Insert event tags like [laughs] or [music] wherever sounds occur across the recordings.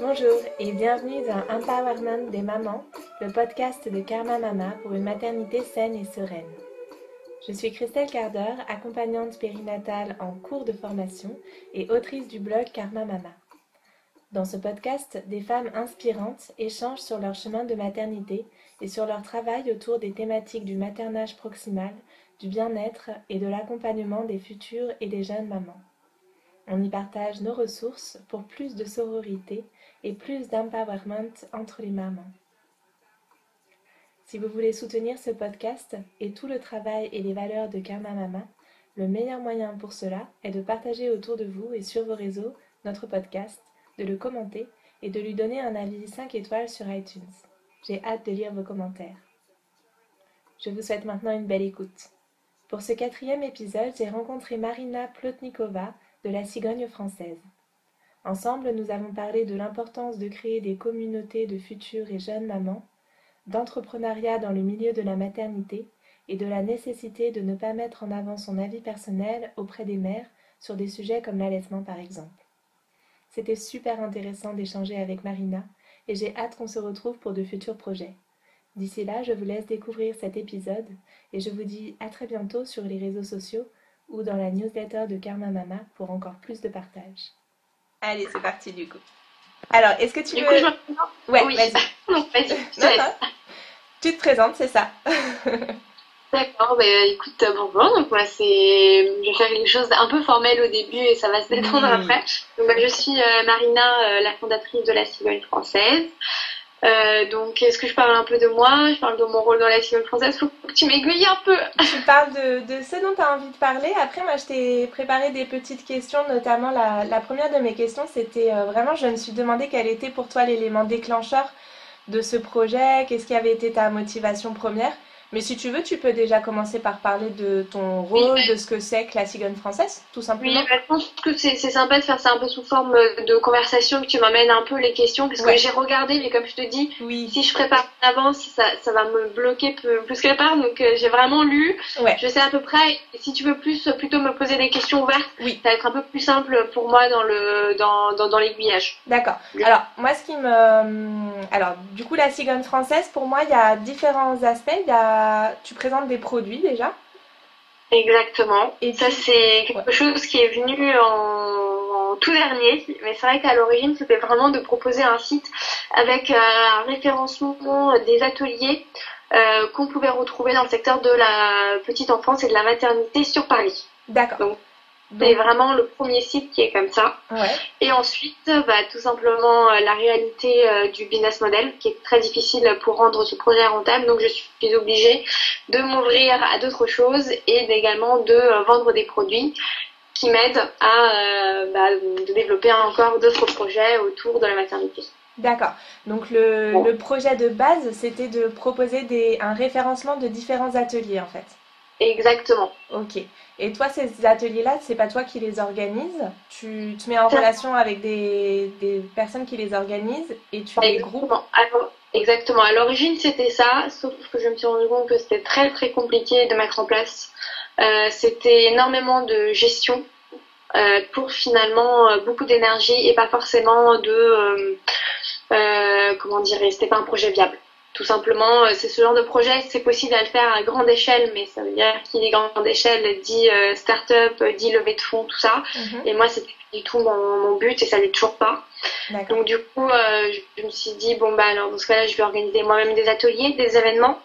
Bonjour et bienvenue dans Empowerment des mamans, le podcast de Karma Mama pour une maternité saine et sereine. Je suis Christelle Carder, accompagnante périnatale en cours de formation et autrice du blog Karma Mama. Dans ce podcast, des femmes inspirantes échangent sur leur chemin de maternité et sur leur travail autour des thématiques du maternage proximal, du bien-être et de l'accompagnement des futures et des jeunes mamans. On y partage nos ressources pour plus de sororité et plus d'empowerment entre les mamans. Si vous voulez soutenir ce podcast et tout le travail et les valeurs de Karma Mama, le meilleur moyen pour cela est de partager autour de vous et sur vos réseaux notre podcast, de le commenter et de lui donner un avis 5 étoiles sur iTunes. J'ai hâte de lire vos commentaires. Je vous souhaite maintenant une belle écoute. Pour ce quatrième épisode, j'ai rencontré Marina Plotnikova, de la cigogne française. Ensemble, nous avons parlé de l'importance de créer des communautés de futures et jeunes mamans, d'entrepreneuriat dans le milieu de la maternité et de la nécessité de ne pas mettre en avant son avis personnel auprès des mères sur des sujets comme l'allaitement par exemple. C'était super intéressant d'échanger avec Marina et j'ai hâte qu'on se retrouve pour de futurs projets. D'ici là, je vous laisse découvrir cet épisode et je vous dis à très bientôt sur les réseaux sociaux ou dans la newsletter de Karma Mama pour encore plus de partage. Allez, c'est parti du coup. Alors, est-ce que tu du veux... Coup, je... Ouais, oui. vas-y. [laughs] non. Non, non. Tu te présentes, c'est ça. [laughs] D'accord, bah, écoute, bonjour. Donc, moi, c'est... Je vais faire quelque chose un peu formel au début et ça va se détendre après. Donc, bah, je suis euh, Marina, euh, la fondatrice de la Cigogne française. Euh, donc, est-ce que je parle un peu de moi? Je parle de mon rôle dans la Cigogne française? Faut que tu m'aiguilles un peu. [laughs] tu parles de, ce dont tu as envie de parler. Après, moi, je t'ai préparé des petites questions, notamment la, la première de mes questions, c'était euh, vraiment, je me suis demandé quel était pour toi l'élément déclencheur de ce projet, qu'est-ce qui avait été ta motivation première. Mais si tu veux, tu peux déjà commencer par parler de ton rôle, Oui. de ce que c'est que la cigogne française, tout Oui, simplement. bah, je pense que c'est sympa de faire ça un peu sous forme de conversation, que tu m'amènes un peu les questions, parce Ouais. que j'ai regardé, mais comme je te dis, Oui, si je prépare en avance, ça, ça va me bloquer plus, plus que part. Donc euh, j'ai vraiment lu, ouais, je sais à peu près. Si tu veux plus, euh, plutôt me poser des questions ouvertes, oui. ça va être un peu plus simple pour moi dans le dans, dans, dans l'aiguillage. D'accord. Oui. Alors, moi, ce qui me. Alors, du coup, la cigogne française, pour moi, il y a différents aspects. Il y a... Tu présentes des produits déjà? Exactement. Et ça c'est quelque chose qui est venu en, en tout dernier, mais c'est vrai qu'à l'origine c'était vraiment de proposer un site avec euh, un référencement des ateliers euh, qu'on pouvait retrouver dans le secteur de la petite enfance et de la maternité sur Paris. D'accord. Donc, C'est vraiment le premier site qui est comme ça. ouais. Et ensuite, bah, tout simplement euh, la réalité euh, du business model qui est très difficile pour rendre ce projet rentable. Donc je suis obligée de m'ouvrir à d'autres choses et également de euh, vendre des produits qui m'aident à euh, bah, de développer encore d'autres projets autour de la maternité. D'accord. Donc, le, Bon. le projet de base, c'était de proposer des... un référencement de différents ateliers, en fait. Exactement. Ok. Et toi, ces ateliers-là, c'est pas toi qui les organises? Tu te mets en relation avec des, des personnes qui les organisent et tu les groupes? Exactement. À l'origine, c'était ça, sauf que je me suis rendu compte que c'était très très compliqué de mettre en place. Euh, c'était énormément de gestion euh, pour finalement euh, beaucoup d'énergie et pas forcément de comment dire, c'était pas un projet viable. Tout simplement, euh, c'est ce genre de projet, c'est possible à le faire à grande échelle, mais ça veut dire qu'il est grande échelle, dit euh, start-up, euh, dit levée de fonds, tout ça. Mhm. Et moi, c'était pas du tout mon, mon but et ça l'est toujours pas. D'accord. Donc du coup, euh, je, me suis dit, bon bah alors dans ce cas-là, je vais organiser moi-même des ateliers, des événements.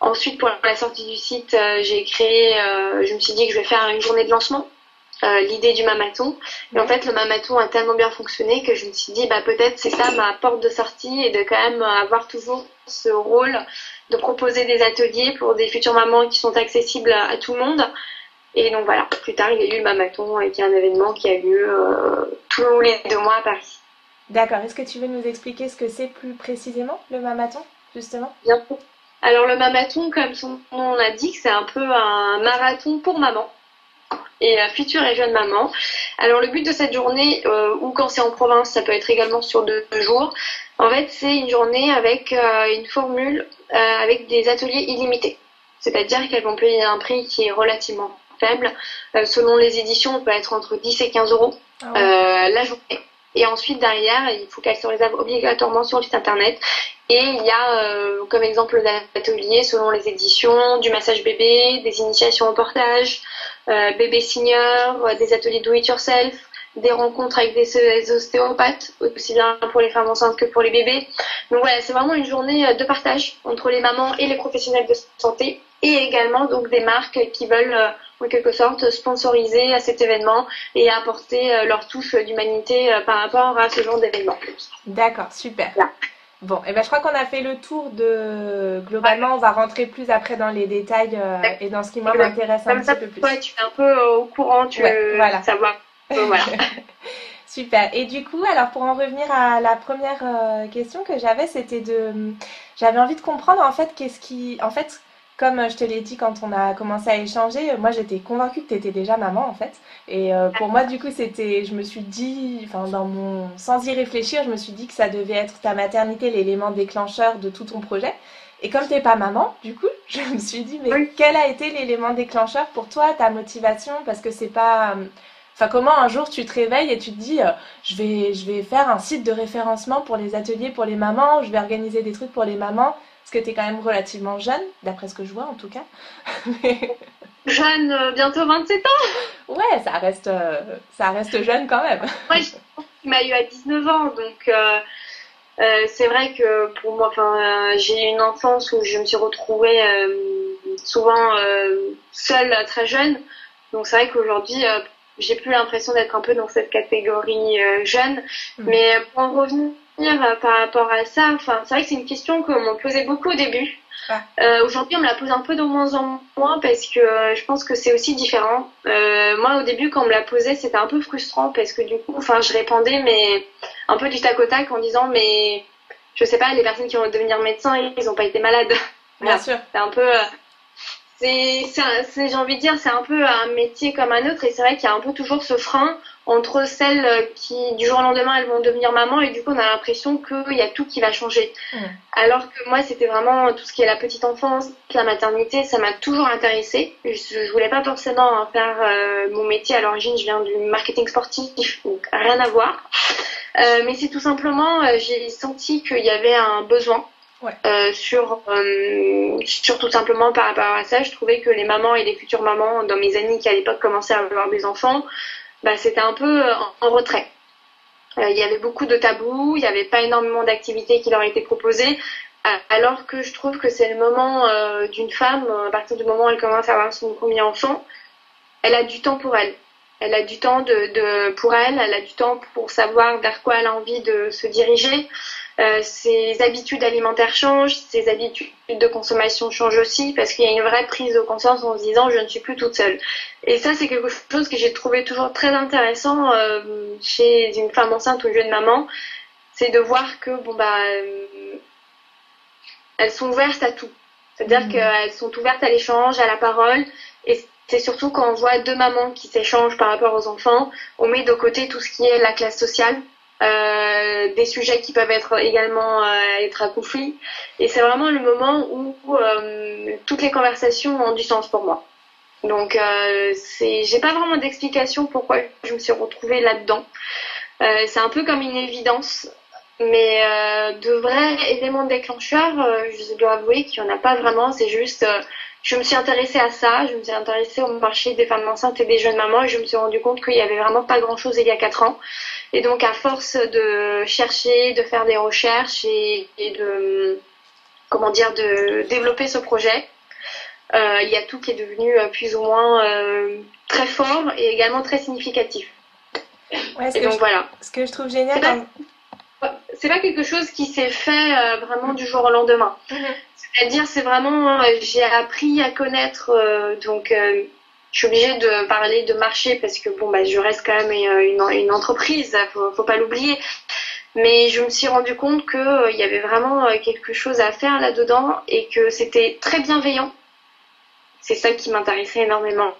Ensuite, pour la sortie du site, euh, j'ai créé, je me suis dit que je vais faire une journée de lancement, euh, l'idée du mamathon. Et en fait, le mamathon a tellement bien fonctionné que je me suis dit, bah peut-être c'est ça ma porte de sortie et de quand même avoir toujours ce rôle de proposer des ateliers pour des futures mamans qui sont accessibles à, à tout le monde. Et donc voilà, plus tard, il y a eu le mamathon et qui est un événement qui a lieu euh, tous les deux mois à Paris. D'accord. Est-ce que tu veux nous expliquer ce que c'est plus précisément, le mamathon, justement? Bien. Alors le mamathon, comme son nom l'indique, c'est un peu un marathon pour maman et euh, future et jeune maman. Alors le but de cette journée, euh, ou quand c'est en province, ça peut être également sur deux, deux jours. En fait, c'est une journée avec euh, une formule euh, avec des ateliers illimités. C'est-à-dire qu'elles vont payer un prix qui est relativement faible. Selon les éditions, on peut être entre 10 et 15 euros Ah ouais. la journée. Et ensuite, derrière, il faut qu'elle se réserve obligatoirement sur le site internet. Et il y a euh, comme exemple d'ateliers selon les éditions, du massage bébé, des initiations au portage, euh, bébé senior, euh, des ateliers do it yourself, des rencontres avec des, ostéopathes, aussi bien pour les femmes enceintes que pour les bébés. Donc voilà, c'est vraiment une journée de partage entre les mamans et les professionnels de santé et également donc des marques qui veulent en quelque sorte sponsoriser à cet événement et apporter leur touche d'humanité par rapport à ce genre d'événement. D'accord, super. Bon, et eh ben, je crois qu'on a fait le tour de. Globalement, on va rentrer plus après dans les détails euh, et dans ce qui moi m'intéresse un petit peu plus. Ouais, tu es un peu euh, au courant, tu veux voilà. [laughs] savoir. voilà. [laughs] Super. Et du coup, alors pour en revenir à la première euh, question que j'avais, c'était de. J'avais envie de comprendre en fait qu'est-ce qui. En fait, comme je te l'ai dit quand on a commencé à échanger, moi j'étais convaincue que tu étais déjà maman en fait. Et euh, pour moi, du coup, c'était, je me suis dit, enfin, dans mon, sans y réfléchir, je me suis dit que ça devait être ta maternité l'élément déclencheur de tout ton projet. Et comme t'es pas maman, du coup, [laughs] je me suis dit, mais quel a été l'élément déclencheur pour toi, ta motivation? Parce que c'est pas. Euh, enfin, comment un jour tu te réveilles et tu te dis, euh, je, vais, je vais faire un site de référencement pour les ateliers pour les mamans, je vais organiser des trucs pour les mamans? Parce que tu es quand même relativement jeune, d'après ce que je vois en tout cas. [laughs] jeune, euh, bientôt 27 ans Ouais, ça reste, euh, ça reste jeune quand même. Moi, il m'a eu à 19 ans, donc euh, c'est vrai que pour moi, j'ai eu une enfance où je me suis retrouvée souvent seule très jeune. Donc c'est vrai qu'aujourd'hui, j'ai plus l'impression d'être un peu dans cette catégorie jeune. Mm. Mais pour en revenir par rapport à ça Enfin, c'est vrai que c'est une question qu'on me posait beaucoup au début. Euh, aujourd'hui, on me la pose un peu de moins en moins parce que euh, je pense que c'est aussi différent. moi, au début, quand on me la posait, c'était un peu frustrant parce que du coup, enfin, je répondais, mais un peu du tac au tac en disant, mais je sais pas, les personnes qui vont devenir médecins, ils n'ont pas été malades. Bien sûr. C'est un peu c'est, j'ai envie de dire, c'est un peu un métier comme un autre, et c'est vrai qu'il y a un peu toujours ce frein entre celles qui, du jour au lendemain, elles vont devenir maman, et du coup, on a l'impression qu'il y a tout qui va changer. Alors que moi, c'était vraiment tout ce qui est la petite enfance, la maternité, ça m'a toujours intéressée. Je, je voulais pas forcément faire euh, mon métier à l'origine, je viens du marketing sportif, donc rien à voir. Euh, mais c'est tout simplement, euh, j'ai senti qu'il y avait un besoin euh, sur, euh, sur tout simplement par rapport à ça, je trouvais que les mamans et les futures mamans dans mes amis qui à l'époque commençaient à avoir des enfants, bah, c'était un peu euh, en, retrait. Il y avait beaucoup de tabous, il n'y avait pas énormément d'activités qui leur étaient proposées, alors que je trouve que c'est le moment d'une femme, à partir du moment où elle commence à avoir son premier enfant, elle a du temps pour elle. Elle a du temps pour elle, elle a du temps pour savoir vers quoi elle a envie de se diriger. Euh, ses habitudes alimentaires changent, ses habitudes de consommation changent aussi parce qu'il y a une vraie prise de conscience en se disant je ne suis plus toute seule. Et ça c'est quelque chose que j'ai trouvé toujours très intéressant euh, chez une femme enceinte ou une jeune maman, c'est de voir que bon bah euh, elles sont ouvertes à tout. C'est-à-dire mmh. qu'elles sont ouvertes à l'échange, à la parole et c'est surtout quand on voit deux mamans qui s'échangent par rapport aux enfants, on met de côté tout ce qui est la classe sociale euh, des sujets qui peuvent être également euh, être conflit. Et c'est vraiment le moment où euh, toutes les conversations ont du sens pour moi. Donc c'est, j'ai pas vraiment d'explication pourquoi je me suis retrouvée là-dedans. c'est un peu comme une évidence, mais de vrais éléments déclencheurs, je dois avouer qu'il n'y en a pas vraiment. C'est juste je me suis intéressée à ça, je me suis intéressée au marché des femmes enceintes et des jeunes mamans et je me suis rendu compte qu'il y avait vraiment pas grand chose il y a quatre ans. Et donc à force de chercher, de faire des recherches et, de comment dire de développer ce projet, euh, il y a tout qui est devenu euh, plus ou moins euh, très fort et également très significatif. Ouais, et donc voilà. Ce que je trouve génial. C'est pas, quelque chose qui s'est fait vraiment du jour au lendemain. Mhm. C'est-à-dire, c'est vraiment, j'ai appris à connaître, donc je suis obligée de parler de marché parce que bon, bah, je reste quand même une, une entreprise, faut, faut pas l'oublier. Mais je me suis rendu compte qu'il y avait vraiment quelque chose à faire là-dedans et que c'était très bienveillant. C'est ça qui m'intéressait énormément.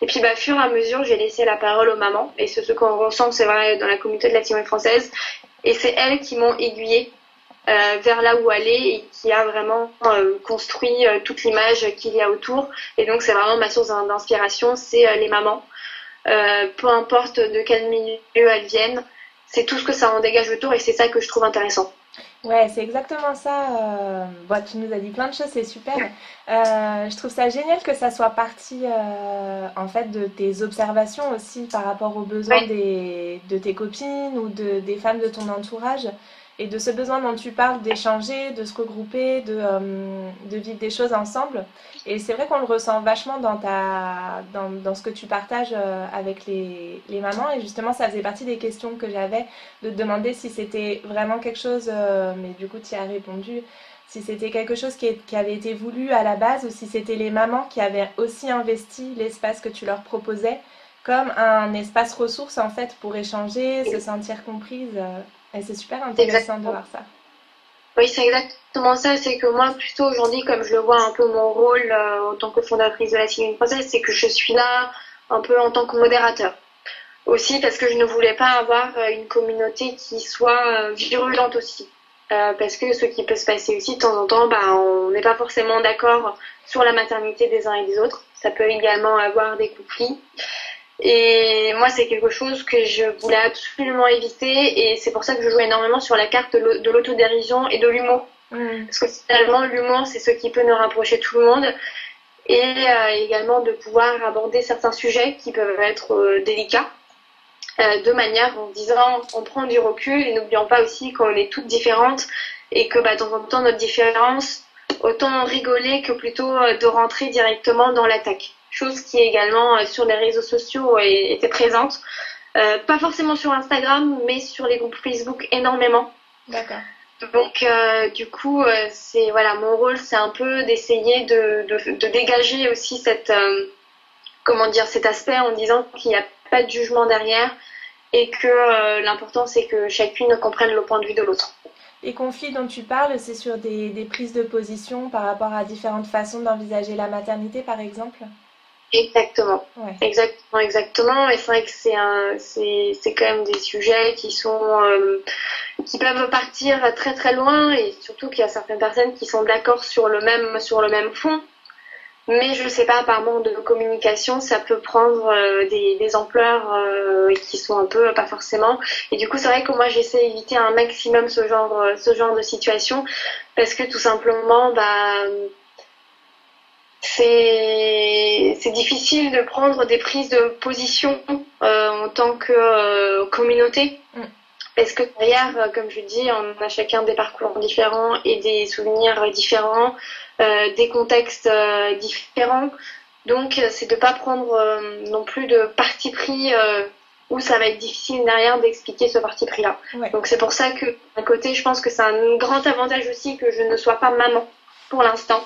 Et puis, bah, fur et à mesure, j'ai laissé la parole aux mamans. Et c'est ce qu'on ressent, c'est vrai, dans la communauté de la française. Et c'est elles qui m'ont aiguillée euh, vers là où aller et qui a vraiment euh, construit euh, toute l'image qu'il y a autour. Et donc c'est vraiment ma source d'inspiration, c'est les mamans. peu importe de quel milieu elles viennent, c'est tout ce que ça en dégage autour et c'est ça que je trouve intéressant. Ouais, c'est exactement ça. Euh... Bon, tu nous as dit plein de choses, c'est super. Euh, je trouve ça génial que ça soit parti euh, en fait de tes observations aussi par rapport aux besoins des, de tes copines ou de, des femmes de ton entourage et de ce besoin dont tu parles d'échanger, de se regrouper, de, euh, de vivre des choses ensemble. Et c'est vrai qu'on le ressent vachement dans, ta, dans, dans ce que tu partages euh, avec les, les, mamans. Et justement, ça faisait partie des questions que j'avais, de te demander si c'était vraiment quelque chose, euh, mais du coup, tu y as répondu, si c'était quelque chose qui, qui, avait été voulu à la base ou si c'était les mamans qui avaient aussi investi l'espace que tu leur proposais comme un espace ressource en fait pour échanger, se sentir comprise. Et c'est super intéressant de voir ça. Oui, c'est exactement ça. C'est que moi, plutôt aujourd'hui, comme je le vois un peu mon rôle euh, en tant que fondatrice de la Civile Française, c'est que je suis là un peu en tant que modérateur. Aussi parce que je ne voulais pas avoir euh, une communauté qui soit euh, virulente aussi. parce que ce qui peut se passer aussi de temps en temps, bah, on n'est pas forcément d'accord sur la maternité des uns et des autres. Ça peut également avoir des conflits. Et moi, c'est quelque chose que je voulais absolument éviter. Et c'est pour ça que je joue énormément sur la carte de l'autodérision et de l'humour. Mm. Parce que finalement, l'humour, c'est ce qui peut nous rapprocher tout le monde. Et euh, également de pouvoir aborder certains sujets qui peuvent être euh, délicats. Euh, de manière en disant on prend du recul et n'oublions pas aussi qu'on est toutes différentes et que bah, de temps en temps notre différence autant rigoler que plutôt de rentrer directement dans l'attaque chose qui également euh, sur les réseaux sociaux était présente. Euh, pas forcément sur Instagram, mais sur les groupes Facebook énormément. D'accord. Donc euh, du coup, c'est voilà, mon rôle, c'est un peu d'essayer de, de, dégager aussi cette comment dire cet aspect en disant qu'il n'y a pas de jugement derrière et que l'important c'est que chacune comprenne le point de vue de l'autre. Les conflits dont tu parles, c'est sur des, des, prises de position par rapport à différentes façons d'envisager la maternité, par exemple? Exactement. Exactement, exactement. Et c'est vrai que c'est un, c'est, c'est quand même des sujets qui sont, euh, qui peuvent partir très très loin et surtout qu'il y a certaines personnes qui sont d'accord sur le même, sur le même fond. Mais je sais pas, par manque de communication, ça peut prendre euh, des, des, ampleurs euh, qui sont un peu pas forcément. Et du coup, c'est vrai que moi, j'essaie d'éviter un maximum ce genre, ce genre de situation parce que tout simplement, bah, c'est difficile de prendre des prises de position euh, en tant que euh, communauté. Mm. Parce que derrière, euh, comme je dis, on a chacun des parcours différents et des souvenirs différents, des contextes différents. Donc, c'est de ne pas prendre non plus de parti pris où ça va être difficile derrière d'expliquer ce parti pris-là. Donc, c'est pour ça que, d'un côté, je pense que c'est un grand avantage aussi que je ne sois pas maman pour l'instant.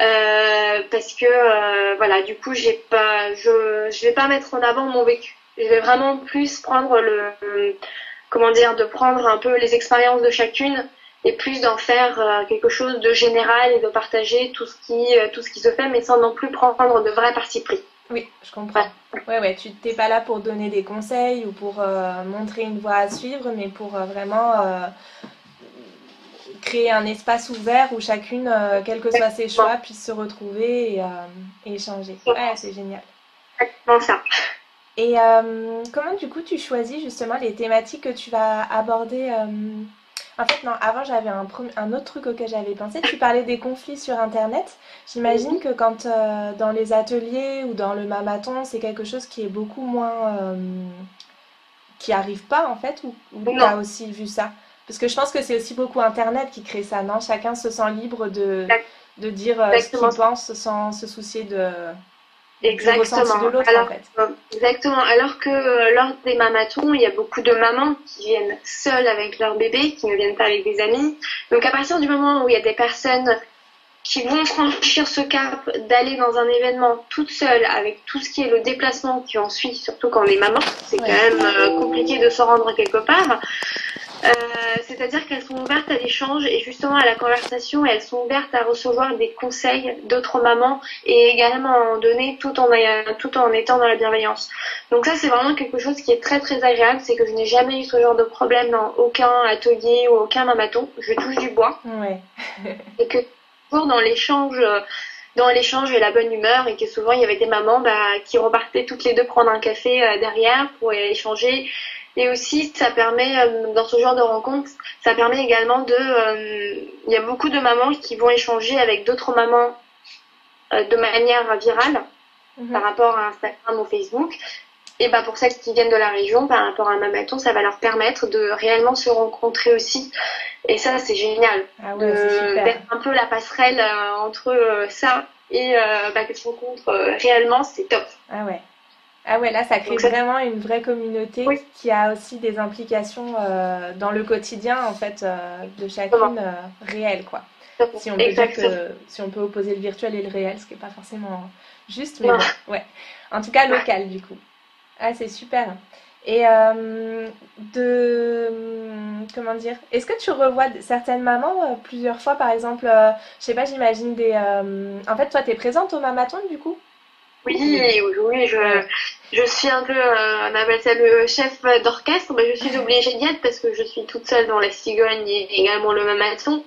Euh, parce que euh, voilà, du coup, j'ai pas, je, je vais pas mettre en avant mon vécu. Je vais vraiment plus prendre le, comment dire, de prendre un peu les expériences de chacune et plus d'en faire euh, quelque chose de général et de partager tout ce qui, tout ce qui se fait, mais sans non plus prendre de vrais parti pris. Oui, je comprends. Ouais, ouais, tu n'es pas là pour donner des conseils ou pour montrer une voie à suivre, mais pour vraiment créer un espace ouvert où chacune, euh, quels que soient ses choix, puisse se retrouver et, euh, échanger. Ouais, c'est génial. ça. Et euh, comment du coup tu choisis justement les thématiques que tu vas aborder En fait non, avant j'avais un, un, autre truc auquel j'avais pensé. Tu parlais des conflits sur Internet. J'imagine que quand dans les ateliers ou dans le mamaton, c'est quelque chose qui est beaucoup moins... qui arrive pas en fait Ou, ou tu as aussi vu ça? Parce que je pense que c'est aussi beaucoup Internet qui crée ça, non? Chacun se sent libre de, de dire euh, ce qu'il pense sans se soucier de, Exactement. de l'autre, en fait. Euh, exactement. Alors que euh, lors des mamatons, il y a beaucoup de mamans qui viennent seules avec leur bébé, qui ne viennent pas avec des amis. Donc à partir du moment où il y a des personnes qui vont franchir ce cap d'aller dans un événement toute seule avec tout ce qui est le déplacement qui en suit, surtout quand on est maman, c'est quand même compliqué de se rendre quelque part. Euh, c'est-à-dire qu'elles sont ouvertes à l'échange et justement à la conversation et elles sont ouvertes à recevoir des conseils d'autres mamans et également à en donner tout en, tout en étant dans la bienveillance. Donc ça c'est vraiment quelque chose qui est très très agréable, c'est que je n'ai jamais eu ce genre de problème dans aucun atelier ou aucun mamaton, je touche du bois. [laughs] et que toujours dans l'échange dans l'échange et la bonne humeur et que souvent il y avait des mamans bah, qui repartaient toutes les deux prendre un café euh, derrière pour échanger Et aussi, ça permet, dans ce genre de rencontre, ça permet également de... Il y a beaucoup de mamans qui vont échanger avec d'autres mamans de manière virale mhm. par rapport à Instagram ou Facebook. Et bah pour celles qui viennent de la région, par rapport à Mamaton, ça va leur permettre de réellement se rencontrer aussi. Et ça, c'est génial. Ah d'être un peu la passerelle euh, entre euh, ça et euh, bah, qu'elles se rencontrent réellement, c'est top. Ah ouais. Ah ouais, là, ça crée vraiment une vraie communauté qui a aussi des implications dans le quotidien, en fait, de chacune réelle, quoi. Si on, peut dire que, si on peut opposer le virtuel et le réel, ce qui n'est pas forcément juste, mais bon, ouais. En tout cas, local, du coup. Ah, c'est super. Et euh, de. Comment dire Est-ce que tu revois certaines mamans euh, plusieurs fois, par exemple euh, Je sais pas, j'imagine des. En fait, toi, tu es présente au mamathon, du coup? Oui, oui, je, je suis un peu, euh, on appelle ça le chef d'orchestre, mais je suis obligée d'y être parce que je suis toute seule dans la cigogne et également le mamathon.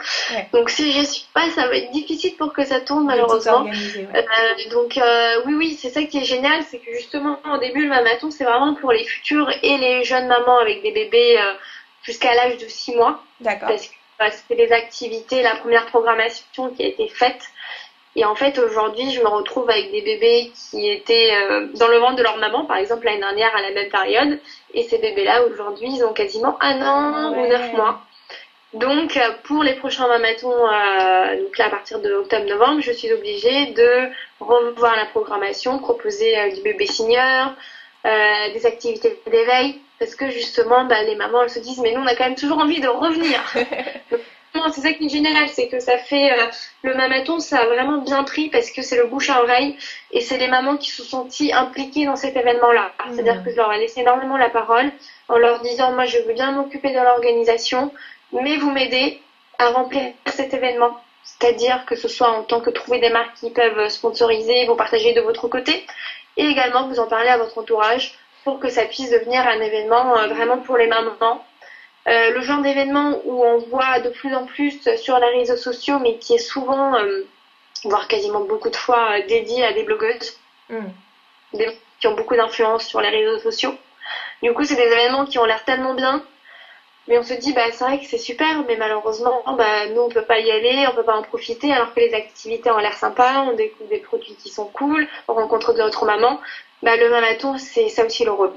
Donc si je suis pas, ça va être difficile pour que ça tourne malheureusement. Euh, donc euh, oui, oui, c'est ça qui est génial, c'est que justement au début le mamathon c'est vraiment pour les futures et les jeunes mamans avec des bébés jusqu'à l'âge de 6 mois. D'accord. Parce que bah, c'était des activités, la première programmation qui a été faite et en fait, aujourd'hui, je me retrouve avec des bébés qui étaient euh, dans le ventre de leur maman, par exemple l'année dernière à la même période. Et ces bébés-là, aujourd'hui, ils ont quasiment un an ou neuf mois. Donc, euh, pour les prochains mamatons, euh, donc là, à partir de octobre-novembre, je suis obligée de revoir la programmation, proposer du bébé senior, des activités d'éveil, parce que justement, bah, les mamans, elles se disent, mais nous, on a quand même toujours envie de revenir. [laughs] c'est ça qui est général, c'est que ça fait euh, le mamaton, ça a vraiment bien pris parce que c'est le bouche à oreille et c'est les mamans qui se sont senties impliquées dans cet événement-là. Mmh. C'est-à-dire que je leur ai laissé énormément la parole en leur disant moi je veux bien m'occuper de l'organisation, mais vous m'aidez à remplir cet événement. C'est-à-dire que ce soit en tant que trouver des marques qui peuvent sponsoriser, vous partager de votre côté, et également vous en parler à votre entourage pour que ça puisse devenir un événement euh, vraiment pour les mamans euh, le genre d'événement où on voit de plus en plus sur les réseaux sociaux, mais qui est souvent, euh, voire quasiment beaucoup de fois, euh, dédié à des blogueuses, mm. qui ont beaucoup d'influence sur les réseaux sociaux. Du coup, c'est des événements qui ont l'air tellement bien, mais on se dit, bah, c'est vrai que c'est super, mais malheureusement, bah, nous, on peut pas y aller, on peut pas en profiter, alors que les activités ont l'air sympas, on découvre des produits qui sont cool, on rencontre d'autres mamans. Bah, le mamaton, c'est ça aussi le rôle.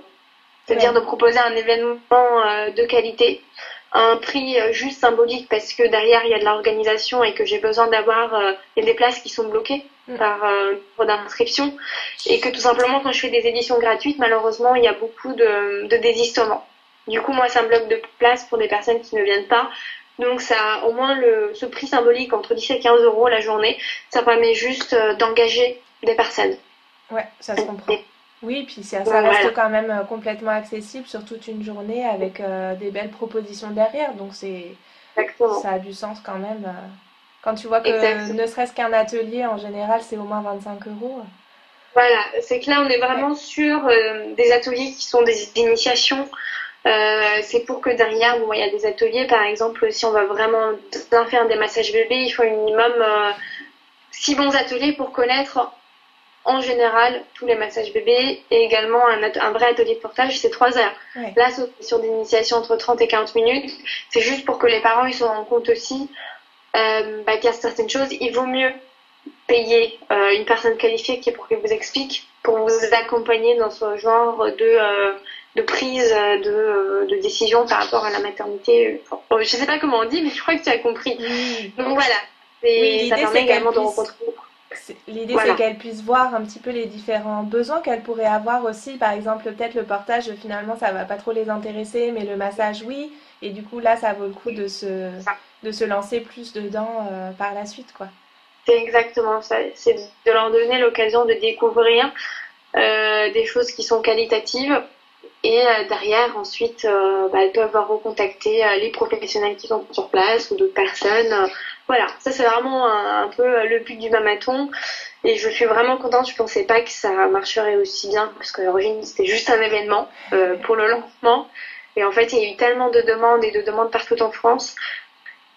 C'est-à-dire de proposer un événement euh, de qualité un prix euh, juste symbolique parce que derrière il y a de l'organisation et que j'ai besoin d'avoir euh, des places qui sont bloquées mm. par euh, d'inscription et que tout simplement quand je fais des éditions gratuites malheureusement il y a beaucoup de, de désistements. Du coup moi ça me bloque de place pour des personnes qui ne viennent pas. Donc ça au moins le, ce prix symbolique entre 10 et 15 euros la journée ça permet juste d'engager des personnes. Ouais, ça se comprend. Oui, puis ça, reste quand même euh, complètement accessible sur toute une journée avec euh, des belles propositions derrière. Donc c'est ça a du sens quand même. Euh. Quand tu vois que ne serait-ce qu'un atelier, en général, c'est au moins 25 euros. Voilà, c'est que là, on est vraiment sur des ateliers qui sont des initiations. c'est pour que derrière, bon, il y a des ateliers, par exemple, si on va vraiment faire des massages bébés, il faut un minimum six bons ateliers pour connaître en général tous les massages bébés et également un, un vrai atelier de portage, c'est 3 heures. Là, sur des initiations entre 30 et 40 minutes, c'est juste pour que les parents ils se rendent compte aussi euh, bah, qu'il y a certaines choses, il vaut mieux payer euh, une personne qualifiée qui est pour qu'elle vous explique, pour vous accompagner dans ce genre de, euh, de prise de, de, décision par rapport à la maternité. Je je sais pas comment on dit, mais je crois que tu as compris. Donc voilà, ça permet également de rencontrer L'idée, c'est qu'elle puisse voir un petit peu les différents besoins qu'elle pourrait avoir aussi. Par exemple, peut-être le portage, finalement, ça va pas trop les intéresser, mais le massage, oui. Et du coup, là, ça vaut le coup de se, de se lancer plus dedans euh, par la suite, quoi. C'est exactement ça. C'est de leur donner l'occasion de découvrir euh, des choses qui sont qualitatives. Et euh, derrière, ensuite, bah, elles peuvent recontacter les professionnels qui sont sur place ou d'autres personnes voilà, ça c'est vraiment un, peu le but du mamaton. Et je suis vraiment contente, je pensais pas que ça marcherait aussi bien, parce qu'à l'origine c'était juste un événement euh, pour le lancement. Et en fait, il y a eu tellement de demandes et de demandes partout en France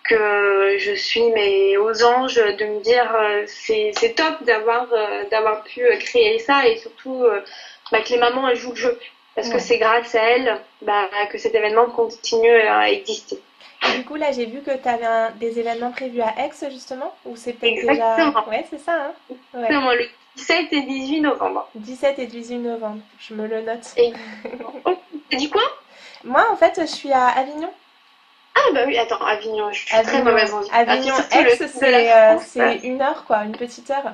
que je suis mais aux anges de me dire euh, c'est top d'avoir euh, d'avoir pu créer ça et surtout bah, que les mamans elles jouent le jeu parce que c'est grâce à elle bah, que cet événement continue à exister. Du coup, là, j'ai vu que tu avais des événements prévus à Aix, justement Ou c'est peut-être déjà... Ouais, c'est ça, hein ouais. le 17 et 18 novembre. 17 et 18 novembre, je me le note. Et... [laughs] oh, dit quoi? Moi, en fait, je suis à Avignon. Ah bah oui, attends, Avignon, je suis très mauvaise en Avignon, Aix, euh, c'est une heure, quoi, une petite heure.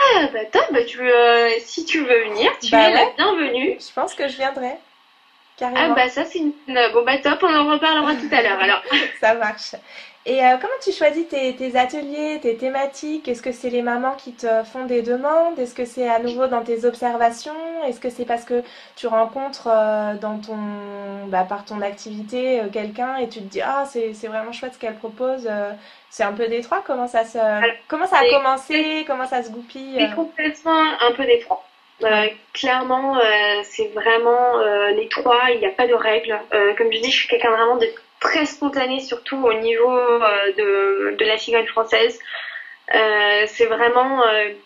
Ah bah top, bah, tu euh, si tu veux venir, tu bah es la bienvenue. Je pense que je viendrai. Ah bah ça c'est une... Bon bah top, on en reparlera tout à l'heure alors. [laughs] ça marche. Et euh, comment tu choisis tes, tes, ateliers, tes thématiques? Est-ce que c'est les mamans qui te font des demandes? Est-ce que c'est à nouveau dans tes observations? Est-ce que c'est parce que tu rencontres euh, dans ton, bah, par ton activité euh, quelqu'un et tu te dis ah c'est vraiment chouette ce qu'elle propose C'est un peu détroit? Comment ça se, comment ça a commencé? Comment ça se goupille? C'est complètement un peu détroit. Euh, clairement, euh, c'est vraiment euh, les trois, il n'y a pas de règles. comme je dis, je suis quelqu'un vraiment de très spontané, surtout au niveau de, de, la cigogne française. c'est vraiment, il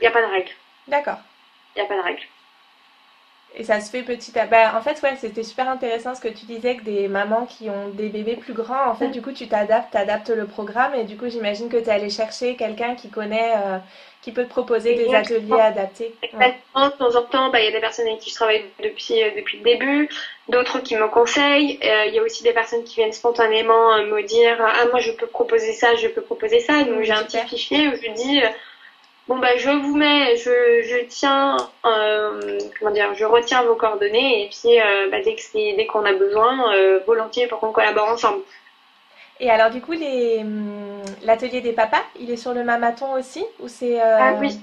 n'y a pas de règles. D'accord. Il n'y a pas de règles. Et ça se fait petit à bah, En fait, ouais, c'était super intéressant ce que tu disais que des mamans qui ont des bébés plus grands, en fait, mm. du coup, tu t'adaptes, t'adaptes le programme et du coup, j'imagine que tu es allé chercher quelqu'un qui connaît qui peut te proposer des ateliers adaptés. Exactement, de temps en temps, bah, il y a des personnes avec qui je travaille depuis, euh, depuis le début, d'autres qui me conseillent. Euh, il y a aussi des personnes qui viennent spontanément euh, me dire Ah, moi je peux proposer ça, je peux proposer ça. Donc j'ai un petit fichier où je dis Bon, bah, je vous mets, je, je tiens, comment dire, je retiens vos coordonnées et puis bah, dès qu'on a besoin, volontiers pour qu'on collabore ensemble. Et alors, du coup, hum, l'atelier des papas, il est sur le Mamaton aussi ou c'est euh, Ah oui,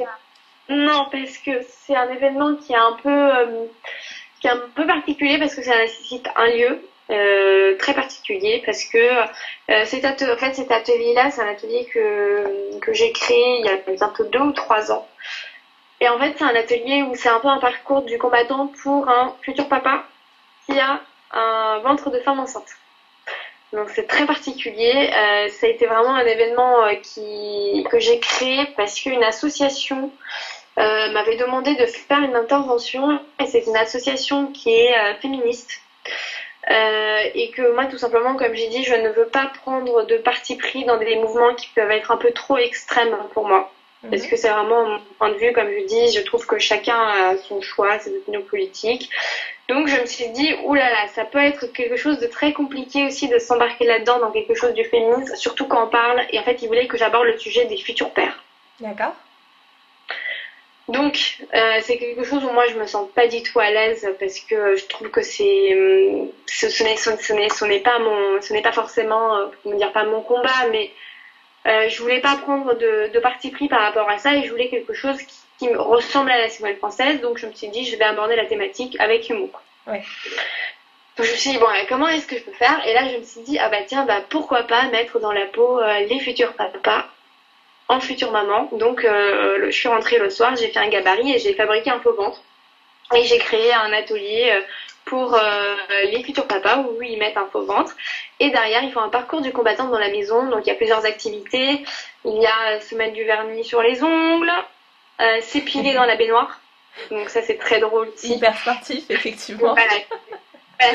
non, parce que c'est un événement qui est un peu, euh, qui est un peu particulier parce que ça nécessite un lieu euh, très particulier parce que fait, cet atelier-là, c'est un atelier que, que j'ai créé il y a bientôt deux ou trois ans. Et en fait, c'est un atelier où c'est un peu un parcours du combattant pour un futur papa qui a un ventre de femme enceinte. Donc c'est très particulier. Euh, ça a été vraiment un événement euh, qui, que j'ai créé parce qu'une association euh, m'avait demandé de faire une intervention et c'est une association qui est féministe. Et que moi tout simplement comme j'ai dit je ne veux pas prendre de parti pris dans des mouvements qui peuvent être un peu trop extrêmes pour moi. Mhm. Parce que c'est vraiment mon point de vue, comme je dis, je trouve que chacun a son choix, ses opinions politiques. Donc je me suis dit, oulala, ça peut être quelque chose de très compliqué aussi de s'embarquer là-dedans dans quelque chose du féminisme, surtout quand on parle. Et en fait, il voulait que j'aborde le sujet des futurs pères. D'accord. Donc euh, c'est quelque chose où moi je me sens pas du tout à l'aise parce que je trouve que c'est hum, ce, ce n'est ce n'est pas mon ce n'est pas forcément euh, comment dire pas mon combat mais euh, je voulais pas prendre de, de parti pris par rapport à ça et je voulais quelque chose qui, qui me ressemble à la cigale française. Donc je me suis dit, je vais aborder la thématique avec humour. Ouais. Donc je me suis dit, bon, comment est-ce que je peux faire? Et là, je me suis dit, ah bah tiens, bah pourquoi pas mettre dans la peau euh, les futurs papas en future maman. Donc euh, je suis rentrée le soir, j'ai fait un gabarit et j'ai fabriqué un faux ventre. Et j'ai créé un atelier euh, pour les futurs papas où ils mettent un faux ventre. Et derrière, ils font un parcours du combattant dans la maison. Donc il y a plusieurs activités. Il y a se mettre du vernis sur les ongles, euh, s'épiler [laughs] dans la baignoire. Donc ça c'est très drôle aussi. Hyper sportif effectivement. Voilà,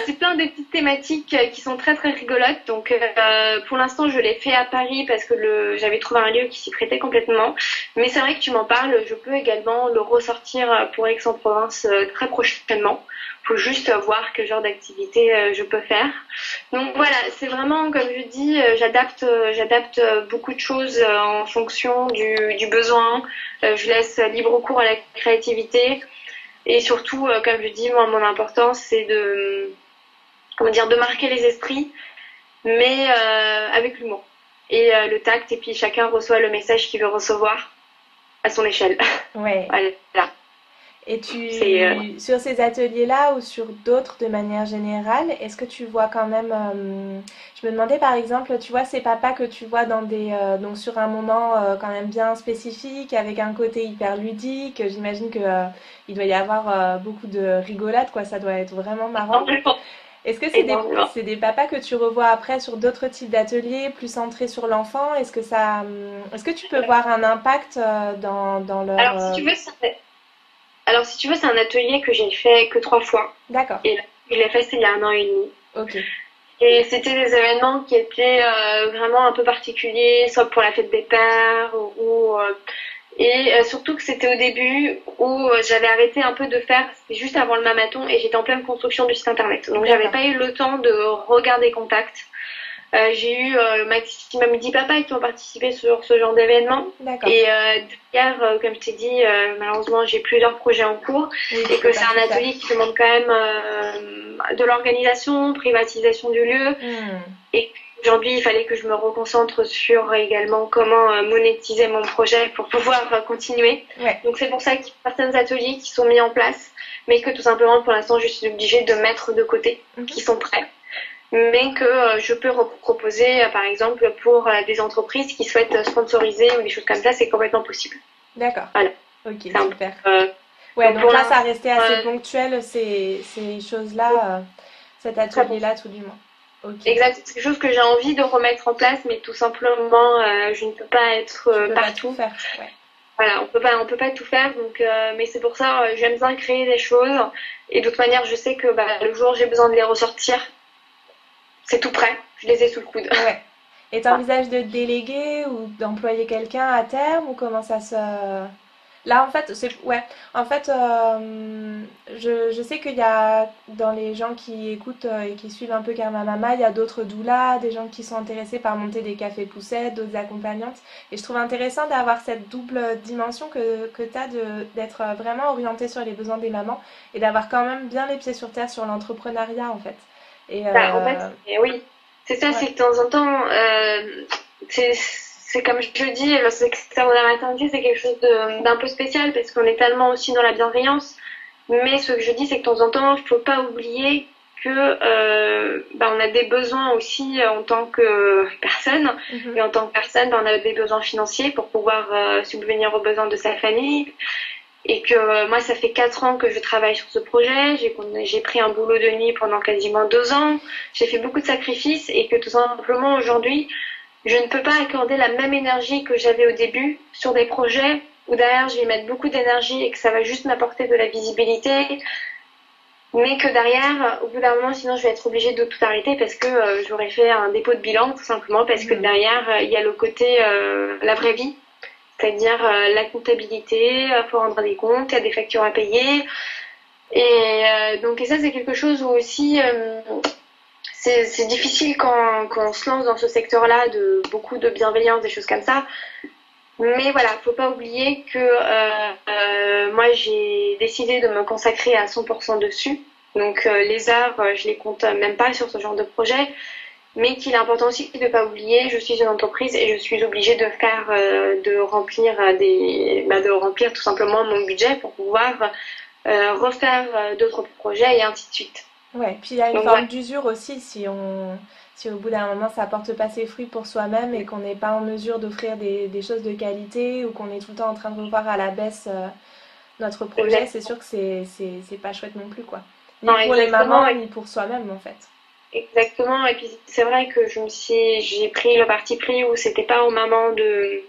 c'est plein de petites thématiques euh, qui sont très très rigolotes. Donc euh, pour l'instant je l'ai fait à Paris parce que j'avais trouvé un lieu qui s'y prêtait complètement. Mais c'est vrai que tu m'en parles, je peux également le ressortir pour Aix-en-Provence très prochainement faut juste voir quel genre d'activité euh, je peux faire. Donc voilà, c'est vraiment comme je dis, euh, j'adapte, euh, j'adapte beaucoup de choses en fonction du besoin. je laisse libre cours à la créativité et surtout, comme je dis, moi mon importance c'est de comment dire, de marquer les esprits, mais avec l'humour et le tact. Et puis chacun reçoit le message qu'il veut recevoir à son échelle. Ouais. [laughs] voilà. Et tu, euh, sur ces ateliers-là ou sur d'autres de manière générale, est-ce que tu vois quand même, euh, je me demandais par exemple, tu vois ces papas que tu vois dans des, euh, donc sur un moment quand même bien spécifique, avec un côté hyper ludique, j'imagine que il doit y avoir beaucoup de rigolade, quoi, ça doit être vraiment marrant. Est-ce que c'est des, des papas que tu revois après sur d'autres types d'ateliers, plus centrés sur l'enfant? Est-ce que ça, est-ce que tu peux voir un impact dans, dans leur... Alors si tu veux, ça Alors, si tu veux, c'est un atelier que j'ai fait que trois fois. D'accord. Et je l'ai fait, il y a un an et demi. Ok. Et c'était des événements qui étaient euh, vraiment un peu particuliers, soit pour la fête des pères ou. euh, et euh, surtout que c'était au début où j'avais arrêté un peu de faire, c'était juste avant le mamathon et j'étais en pleine construction du site internet. Donc j'avais pas eu le temps de regarder contact. Euh, j'ai eu euh, maximum 10 papas qui ont participé sur ce genre d'événement. Et euh, euh, comme je t'ai dit, malheureusement j'ai plusieurs projets en cours Oui, et que c'est un atelier qui demande quand même de l'organisation, privatisation du lieu. Hmm. Et aujourd'hui, il fallait que je me reconcentre sur également comment monétiser mon projet pour pouvoir continuer. Ouais. Donc c'est pour ça qu'il y a certains ateliers qui sont mis en place, mais que tout simplement pour l'instant je suis obligée de mettre de côté, Mhm. qui sont prêts. Mais que euh, je peux proposer, par exemple, pour euh, des entreprises qui souhaitent euh, sponsoriser ou des choses comme ça, c'est complètement possible. D'accord. Voilà. Ok, super. Euh, Ouais, Donc, donc pour là, ça restait assez ponctuel, ces, ces choses-là, euh, cet atelier-là, tout du moins. Ok. exact, c'est quelque chose que j'ai envie de remettre en place, mais tout simplement, euh, je ne peux pas être euh, pas partout. tout faire. Ouais. Voilà, on peut pas, on peut pas tout faire, donc, euh, mais c'est pour ça, euh, j'aime bien créer des choses. Et d'autre manière, je sais que bah, le jour j'ai besoin de les ressortir, c'est tout prêt, je les ai sous le coude. Ouais. [laughs] Et t'envisages de déléguer ou d'employer quelqu'un à terme ou comment ça se... Là, en fait, c'est... Ouais. En fait, euh, je, je sais qu'il y a, dans les gens qui écoutent euh, et qui suivent un peu Karma Mama, il y a d'autres doulas, des gens qui sont intéressés par monter des cafés poussettes, d'autres accompagnantes. Et je trouve intéressant d'avoir cette double dimension que, que tu as d'être vraiment orienté sur les besoins des mamans et d'avoir quand même bien les pieds sur terre sur l'entrepreneuriat, en fait. Et, Bah, en euh, fait, oui, c'est ça, ouais. c'est que de temps en temps, euh, c'est c'est comme je dis, le secteur de la maternité, c'est quelque chose d'un peu spécial parce qu'on est tellement aussi dans la bienveillance. Mais ce que je dis, c'est que de temps en temps, il faut pas oublier que euh, bah, on a des besoins aussi en tant que personne. mhm. Et en tant que personne, ben, on a des besoins financiers pour pouvoir euh, subvenir aux besoins de sa famille. Et que euh, moi, ça fait quatre ans que je travaille sur ce projet. J'ai pris un boulot de nuit pendant quasiment deux ans. J'ai fait beaucoup de sacrifices et que tout simplement aujourd'hui, je ne peux pas accorder la même énergie que j'avais au début sur des projets où derrière je vais mettre beaucoup d'énergie et que ça va juste m'apporter de la visibilité. Mais que derrière, au bout d'un moment, sinon je vais être obligée de tout arrêter parce que euh, j'aurais fait un dépôt de bilan tout simplement parce que Mhm. derrière, euh, il y a le côté, euh, la vraie vie, c'est-à-dire euh, la comptabilité, il faut rendre des comptes, il y a des factures à payer. Et euh, donc, ça, c'est quelque chose où aussi, euh, c'est difficile quand, quand on se lance dans ce secteur-là de beaucoup de bienveillance, des choses comme ça. Mais voilà, faut pas oublier que euh, euh, moi j'ai décidé de me consacrer à 100% dessus. Donc euh, les heures, euh, je les compte même pas sur ce genre de projet. Mais qu'il est important aussi de ne pas oublier, je suis une entreprise et je suis obligée de faire, euh, de remplir euh, des, bah, de remplir tout simplement mon budget pour pouvoir euh, refaire d'autres projets et ainsi de suite. Ouais, puis il y a une Donc, forme ouais. d'usure aussi si on si au bout d'un moment ça porte pas ses fruits pour soi-même et qu'on n'est pas en mesure d'offrir des, des choses de qualité ou qu'on est tout le temps en train de revoir à la baisse euh, notre projet, c'est sûr que c'est c'est c'est pas chouette non plus quoi. Ni Non, pour les mamans ni pour soi-même en fait. Exactement, et puis c'est vrai que je me suis, j'ai pris le parti pris où c'était pas aux mamans de,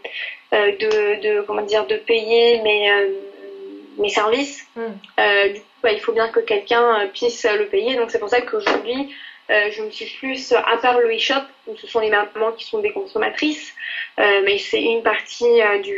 euh, de, de, comment dire, de payer mes, euh, mes services. Mm. Euh, du coup, bah, il faut bien que quelqu'un puisse le payer, donc c'est pour ça qu'aujourd'hui, euh, je me suis plus, à part le e-shop, où ce sont les mamans qui sont des consommatrices, euh, mais c'est une partie euh, du,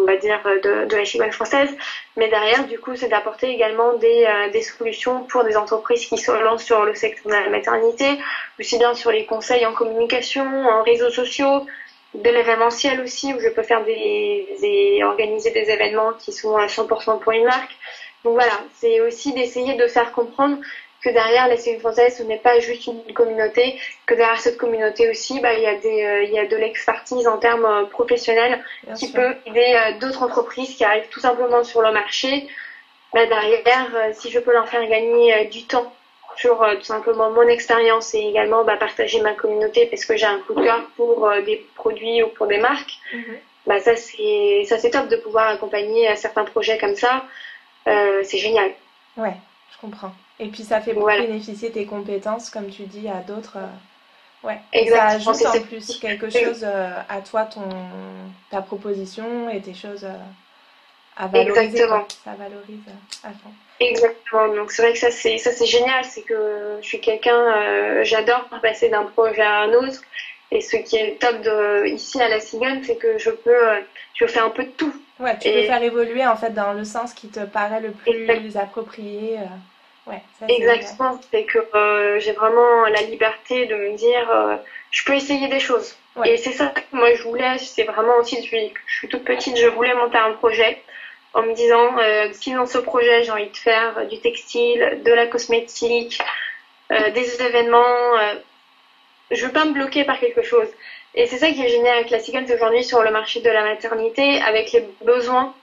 on va dire, de, la cigogne française. Mais derrière, du coup, c'est d'apporter également des, euh, solutions pour des entreprises qui se lancent sur le secteur de la maternité, aussi bien sur les conseils en communication, en réseaux sociaux, de l'événementiel aussi, où je peux faire des organiser des événements qui sont à 100% pour une marque. Donc voilà, c'est aussi d'essayer de faire comprendre que derrière la Céline française, ce n'est pas juste une communauté, que derrière cette communauté aussi, bah, il y a des, euh, il y a de l'expertise en termes euh, professionnels Bien qui sûr. peut aider euh, d'autres entreprises qui arrivent tout simplement sur le marché. Bah, derrière, si je peux leur faire gagner du temps sur tout simplement mon expérience et également bah, partager ma communauté parce que j'ai un coup de cœur pour des produits ou pour des marques, Mhm. bah, ça c'est ça c'est top de pouvoir accompagner certains projets comme ça. Euh, c'est génial. Ouais, je comprends. Et puis ça fait Voilà. bénéficier tes compétences, comme tu dis, à d'autres. euh, Ouais. Et ça ajoute c'est- en plus quelque chose euh, à toi, ton ta proposition et tes choses. euh, à valoriser. Exactement. Ça valorise à fond. Exactement. Donc c'est vrai que ça c'est ça c'est génial, c'est que je suis quelqu'un, j'adore passer d'un projet à un autre. Et ce qui est top de, ici à la Cigogne, c'est que je peux, je fais un peu de tout. Ouais, tu peux faire évoluer en fait dans le sens qui te paraît le plus approprié. Euh. Ouais, Exactement, c'est que euh, j'ai vraiment la liberté de me dire euh, je peux essayer des choses. Et c'est ça que moi je voulais, c'est vraiment aussi depuis que je suis toute petite, je voulais monter un projet en me disant si dans ce projet j'ai envie de faire du textile, de la cosmétique, des événements, je veux pas me bloquer par quelque chose. Et c'est ça qui est génial avec la Cigane aujourd'hui sur le marché de la maternité, avec les besoins.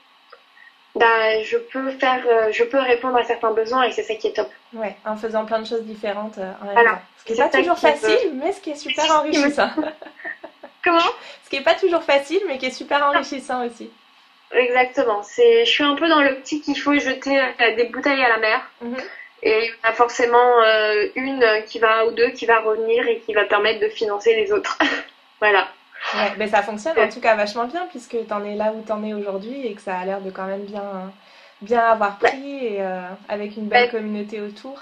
Bah, je peux faire, euh, je peux répondre à certains besoins et c'est ça qui est top. Ouais, en faisant plein de choses différentes euh, en même temps. Ce qui n'est pas toujours facile, mais ce qui est super enrichissant. [laughs] Comment? Ce qui n'est pas toujours facile, mais qui est super enrichissant aussi. Exactement. C'est, je suis un peu dans petit qu'il faut jeter euh, des bouteilles à la mer. Mhm. Et il y en a forcément une qui va ou deux qui va revenir et qui va permettre de financer les autres. [laughs] Voilà. Ouais, mais ça fonctionne en tout cas vachement bien puisque tu en es là où tu en es aujourd'hui et que ça a l'air de quand même bien, bien avoir pris et euh, avec une belle communauté autour.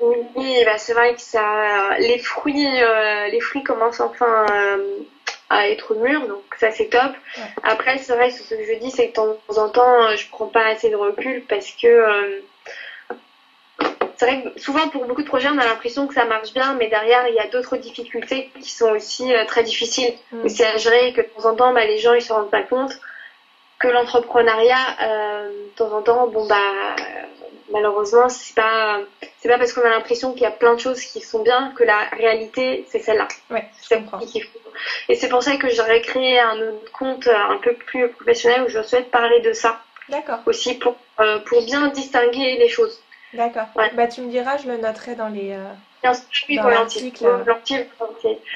Oui, bah c'est vrai que ça, les fruits, euh, les fruits commencent enfin euh, à être mûrs, donc ça c'est top. Après, c'est vrai, ce que je dis, c'est que de temps en temps, je prends pas assez de recul parce que c'est vrai que souvent pour beaucoup de projets, on a l'impression que ça marche bien, mais derrière, il y a d'autres difficultés qui sont aussi euh, très difficiles. Mm. C'est à gérer que de temps en temps, bah, les gens ils se rendent pas compte que l'entrepreneuriat, euh, de temps en temps, bon bah malheureusement, c'est pas c'est pas parce qu'on a l'impression qu'il y a plein de choses qui sont bien que la réalité c'est celle-là. Ouais, comprends. Et c'est pour ça que j'aurais créé un autre compte un peu plus professionnel où je souhaite parler de ça. D'accord. Aussi pour euh, pour bien distinguer les choses. D'accord. Bah, tu me diras, je le noterai dans les. Euh, oui, volontiers. Volontiers,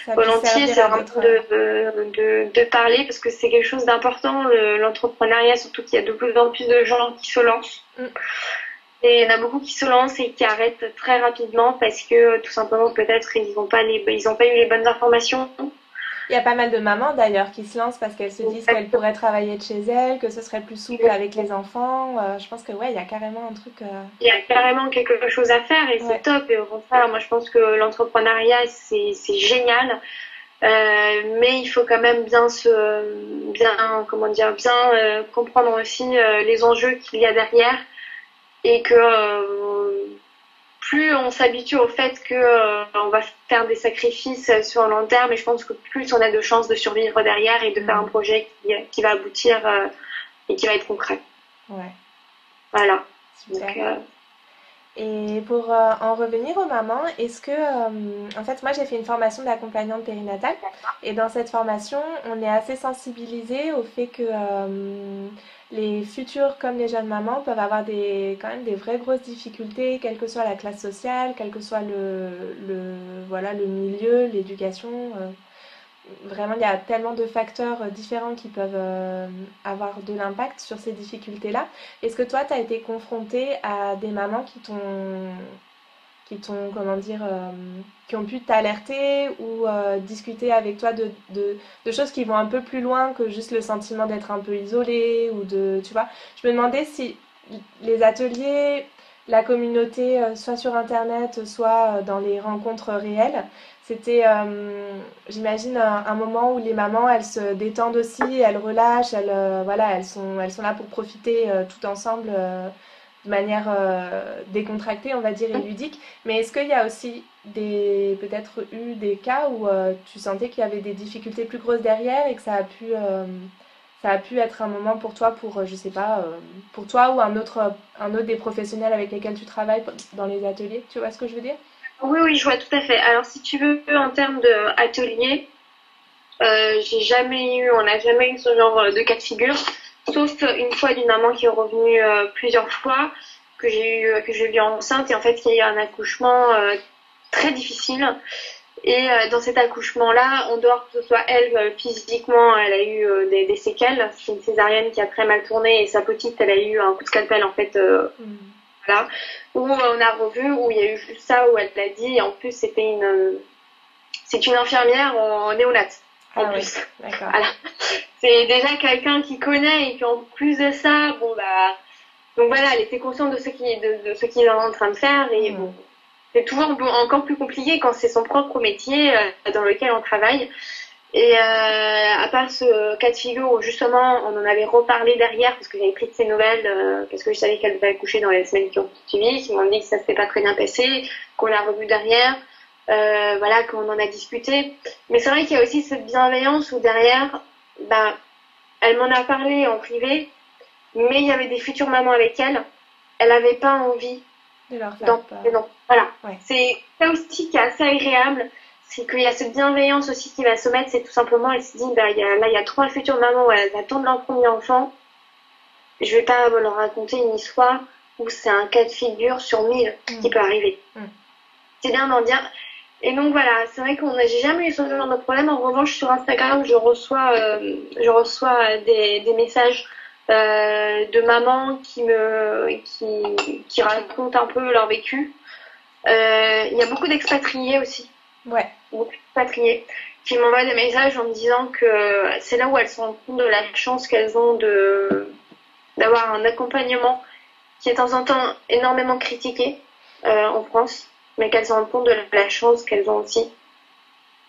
volontiers. c'est vraiment de, de, de, parler parce que c'est quelque chose d'important, l'entrepreneuriat, surtout qu'il y a de plus en plus de gens qui se lancent. Mm. Et il y en a beaucoup qui se lancent et qui arrêtent très rapidement parce que tout simplement peut-être ils n'ont pas, les, ils pas eu les bonnes informations il y a pas mal de mamans d'ailleurs qui se lancent parce qu'elles se disent qu'elles pourraient travailler de chez elles, que ce serait plus souple avec les enfants. Euh, je pense que ouais, il y a carrément un truc. Euh, il y a carrément quelque chose à faire et c'est top. Et au contraire, moi je pense que l'entrepreneuriat c'est génial. Euh, mais il faut quand même bien se bien comment dire bien comprendre aussi les enjeux qu'il y a derrière et que plus on s'habitue au fait que euh, on va faire des sacrifices sur le long terme, et je pense que plus on a de chances de survivre derrière et de faire un mm. projet qui, va aboutir euh, et qui va être concret. Ouais. Voilà. Euh, et pour en revenir aux mamans, est-ce que, en fait, moi j'ai fait une formation d'accompagnante périnatale, et dans cette formation, on est assez sensibilisé au fait que les futures comme les jeunes mamans peuvent avoir des, quand même des vraies grosses difficultés, quelle que soit la classe sociale, quel que soit le, le, voilà, le milieu, l'éducation. Euh. vraiment, il y a tellement de facteurs différents qui peuvent euh, avoir de l'impact sur ces difficultés-là. Est-ce que toi, tu as été confrontée à des mamans qui t'ont qui t'ont, comment dire, euh, qui ont pu t'alerter ou euh, discuter avec toi de, de, choses qui vont un peu plus loin que juste le sentiment d'être un peu isolé ou de, tu vois. Je me demandais si les ateliers, la communauté, euh, soit sur Internet, soit dans les rencontres réelles, c'était, j'imagine, un, moment où les mamans, elles se détendent aussi, elles relâchent, elles, voilà, elles sont, elles sont là pour profiter tout ensemble de manière euh, décontractée, on va dire, et ludique. Mais est-ce qu'il y a aussi des peut-être eu des cas où euh, tu sentais qu'il y avait des difficultés plus grosses derrière et que ça a pu euh, ça a pu être un moment pour toi pour je sais pas pour toi ou un autre un autre des professionnels avec lesquels tu travailles dans les ateliers? Tu vois ce que je veux dire? Oui oui je vois tout à fait. Alors si tu veux en termes de atelier j'ai jamais eu on n'a jamais eu ce genre de cas de figure sauf une fois d'une maman qui est revenue euh, plusieurs fois, que j'ai eu, que j'ai vu enceinte et en fait qui a eu un accouchement euh, très difficile. Et euh, dans cet accouchement-là, en dehors que ce soit elle, physiquement, elle a eu des, séquelles. C'est une césarienne qui a très mal tourné et sa petite, elle a eu un coup de scalpel en fait. Mm. Voilà. Où on a revu, où il y a eu ça, où elle l'a dit. Et en plus, c'était une, c'est une infirmière en néonate. En Ah oui, plus. d'accord. Voilà. C'est déjà quelqu'un qui connaît et puis en plus de ça, bon bah donc voilà, elle était consciente de ce qu'il de, de ce est en train de faire et Mm. bon, c'est toujours encore plus compliqué quand c'est son propre métier euh, dans lequel on travaille. Et euh, à part ce cas de figure où justement on en avait reparlé derrière parce que j'avais pris de ses nouvelles euh, parce que je savais qu'elle devait accoucher dans les semaines qui ont suivi, qui m'ont dit que ça s'était pas très bien passé, qu'on l'a revu derrière, euh, voilà qu'on en a discuté. Mais c'est vrai qu'il y a aussi cette bienveillance où derrière, ben, elle m'en a parlé en privé, mais il y avait des futures mamans avec elle. Elle n'avait pas envie De leur faire non. Voilà. Ouais. C'est ça aussi qui est assez agréable, c'est qu'il y a cette bienveillance aussi qui va se mettre, c'est tout simplement, elle se dit, bah, y a, là, il y a trois futures mamans où elles attendent leur premier enfant. Je vais pas leur raconter une histoire où c'est un cas de figure sur mille Mm. qui peut arriver. Mm. C'est bien d'en dire. Et donc voilà, c'est vrai qu'on a, j'ai jamais eu ce genre de problème. En revanche, sur Instagram, je reçois, euh, je reçois des, des messages euh, de mamans qui me, qui, qui racontent un peu leur vécu. Euh, Il y a beaucoup d'expatriés aussi, Ouais, beaucoup d'expatriés qui m'envoient des messages en me disant que c'est là où elles se rendent compte de la chance qu'elles ont de d'avoir un accompagnement qui est de temps en temps énormément critiqué en France, mais qu'elles se rendent compte de la chance qu'elles ont aussi.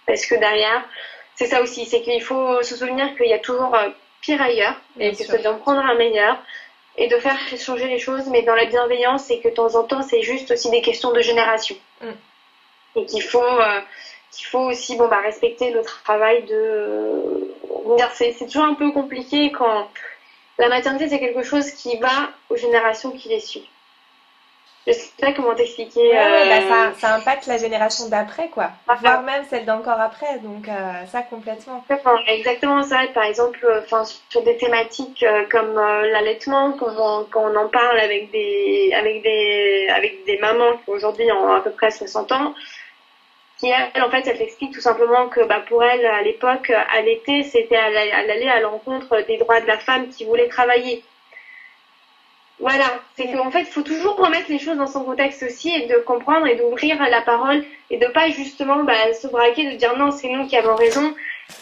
Parce que derrière, c'est ça aussi, c'est qu'il faut se souvenir qu'il y a toujours euh, pire ailleurs, et que c'est d'en prendre un meilleur, et de faire changer les choses, mais dans la bienveillance, et que de temps en temps, c'est juste aussi des questions de génération. Mm. Et qu'il faut, euh, qu'il faut aussi bon, bah, respecter le travail de... euh, c'est toujours un peu compliqué quand la maternité, c'est quelque chose qui va aux générations qui les suivent. Je sais pas comment t'expliquer. Ouais, ouais, euh, bah, ça, ça impacte la génération d'après, quoi. Voilà. Voire même celle d'encore après, donc euh, ça complètement. Exactement, ça. Par exemple, euh, enfin, sur des thématiques comme l'allaitement, quand on, quand on en parle avec des, avec des, avec des mamans qui aujourd'hui ont à peu près 60 ans, qui elle, en fait, elle t'explique tout simplement que bah, pour elle, à l'époque, allaiter, c'était aller à l'encontre des droits de la femme qui voulait travailler. Voilà, c'est qu'en fait, il faut toujours remettre les choses dans son contexte aussi et de comprendre et d'ouvrir la parole et de pas justement bah, se braquer, de dire non, c'est nous qui avons raison